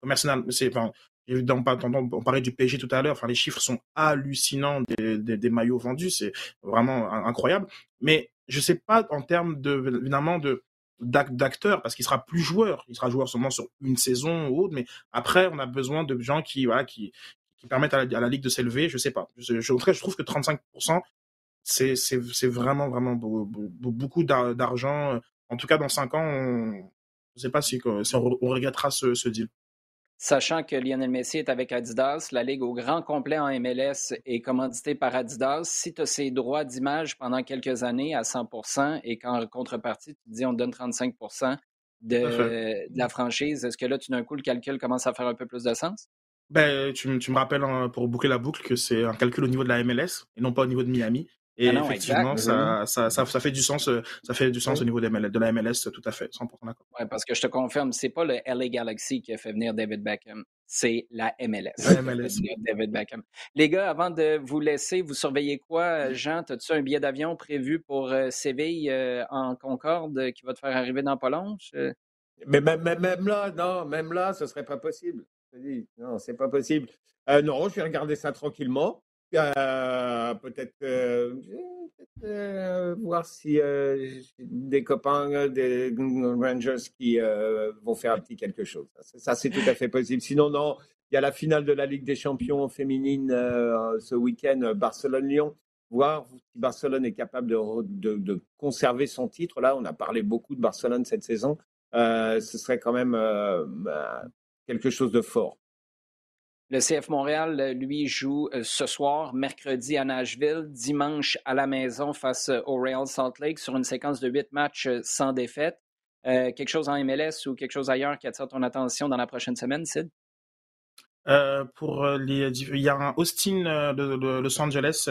commercial, c'est enfin, on, on parlait du PSG tout à l'heure, enfin les chiffres sont hallucinants des, des, des maillots vendus, c'est vraiment incroyable. Mais je sais pas en termes de évidemment de d'acteur parce qu'il sera plus joueur. Il sera joueur seulement sur une saison ou autre, mais après, on a besoin de gens qui, voilà, qui, qui permettent à la, ligue de s'élever. Je sais pas. Je, je, trouve que 35%, c'est, c'est, c'est vraiment, vraiment beaucoup d'argent. En tout cas, dans 5 ans, on, je sais pas si, si on, ce, ce deal. Sachant que Lionel Messi est avec Adidas, la ligue au grand complet en MLS est commanditée par Adidas. Si tu as ses droits d'image pendant quelques années à 100% et qu'en contrepartie, tu te dis on te donne 35 de, de, la franchise, est-ce que là, tout d'un coup, le calcul commence à faire un peu plus de sens? Ben, tu, tu me rappelles, hein, pour boucler la boucle, que c'est un calcul au niveau de la MLS et non pas au niveau de Miami. Et ah effectivement, ça, ça, ça, ça, fait du sens, euh, ça fait du sens au niveau de, de la MLS, tout à fait, 100% d'accord. Ouais, parce que je te confirme, c'est pas le LA Galaxy qui a fait venir David Beckham, c'est la MLS. La MLS. David Beckham. Les gars, avant de vous laisser, vous surveillez quoi? Jean, as-tu un billet d'avion prévu pour euh, Séville euh, en Concorde qui va te faire arriver dans pas Mais même, même, là, non, même là, ce serait pas possible. Non, c'est pas possible. non, je vais regarder ça tranquillement. Euh, peut-être euh, euh, voir si des copains des Rangers qui vont faire un petit quelque chose. Ça, c'est tout à fait possible. Sinon, non, il y a la finale de la Ligue des Champions féminine ce week-end, Barcelone-Lyon. Voir si Barcelone est capable de, de, conserver son titre. Là, on a parlé beaucoup de Barcelone cette saison. ce serait quand même quelque chose de fort. Le CF Montréal, lui, joue ce soir, mercredi à Nashville, dimanche à la maison face au Real Salt Lake sur une séquence de huit matchs sans défaite. quelque chose en MLS ou quelque chose ailleurs qui attire ton attention dans la prochaine semaine, Sid? Euh, pour euh, les, il y a un Austin euh, de, de, Los Angeles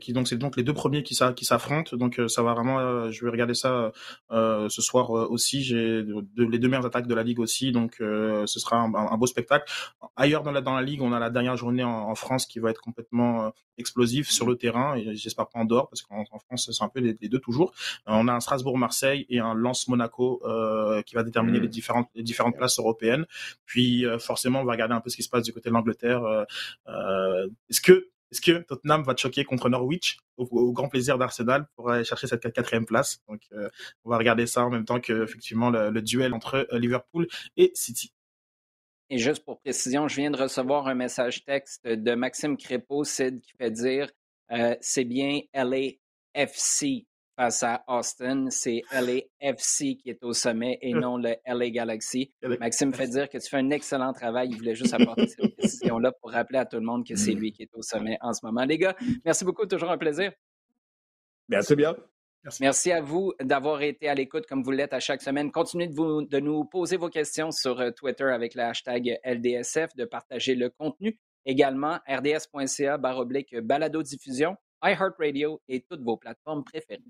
qui donc c'est donc les deux premiers qui, qui s'affrontent. Donc ça va vraiment je vais regarder ça ce soir aussi. J'ai les deux meilleures attaques de la ligue aussi. Donc ce sera un, beau spectacle. Ailleurs dans la dans la ligue on a la dernière journée en, France qui va être complètement explosive sur le terrain. Et j'espère pas en dehors parce qu'en France c'est un peu les, deux toujours. On a un Strasbourg Marseille et un Lens Monaco qui va déterminer mmh. les différentes les différentes places européennes. Puis forcément on va regarder un peu ce qui se passe du côté de l'Angleterre. Euh, euh, est-ce que est-ce que Tottenham va choquer contre Norwich au, grand plaisir d'Arsenal pour aller chercher cette quatrième place? Donc, euh, on va regarder ça en même temps que effectivement le, duel entre Liverpool et City. Et juste pour précision, je viens de recevoir un message texte de Maxime Crépeau, Sid, qui fait dire c'est bien LAFC face à Austin, c'est LAFC qui est au sommet et non le LA Galaxy. Maxime fait dire que tu fais un excellent travail. Il voulait juste apporter cette <laughs> précision-là pour rappeler à tout le monde que c'est lui qui est au sommet en ce moment. Les gars, merci beaucoup. Toujours un plaisir. Merci bien. Merci. à vous d'avoir été à l'écoute comme vous l'êtes à chaque semaine. Continuez de, vous, de nous poser vos questions sur euh, Twitter avec le hashtag LDSF, de partager le contenu. Également, rds.ca baroblique balado-diffusion, iHeartRadio et toutes vos plateformes préférées.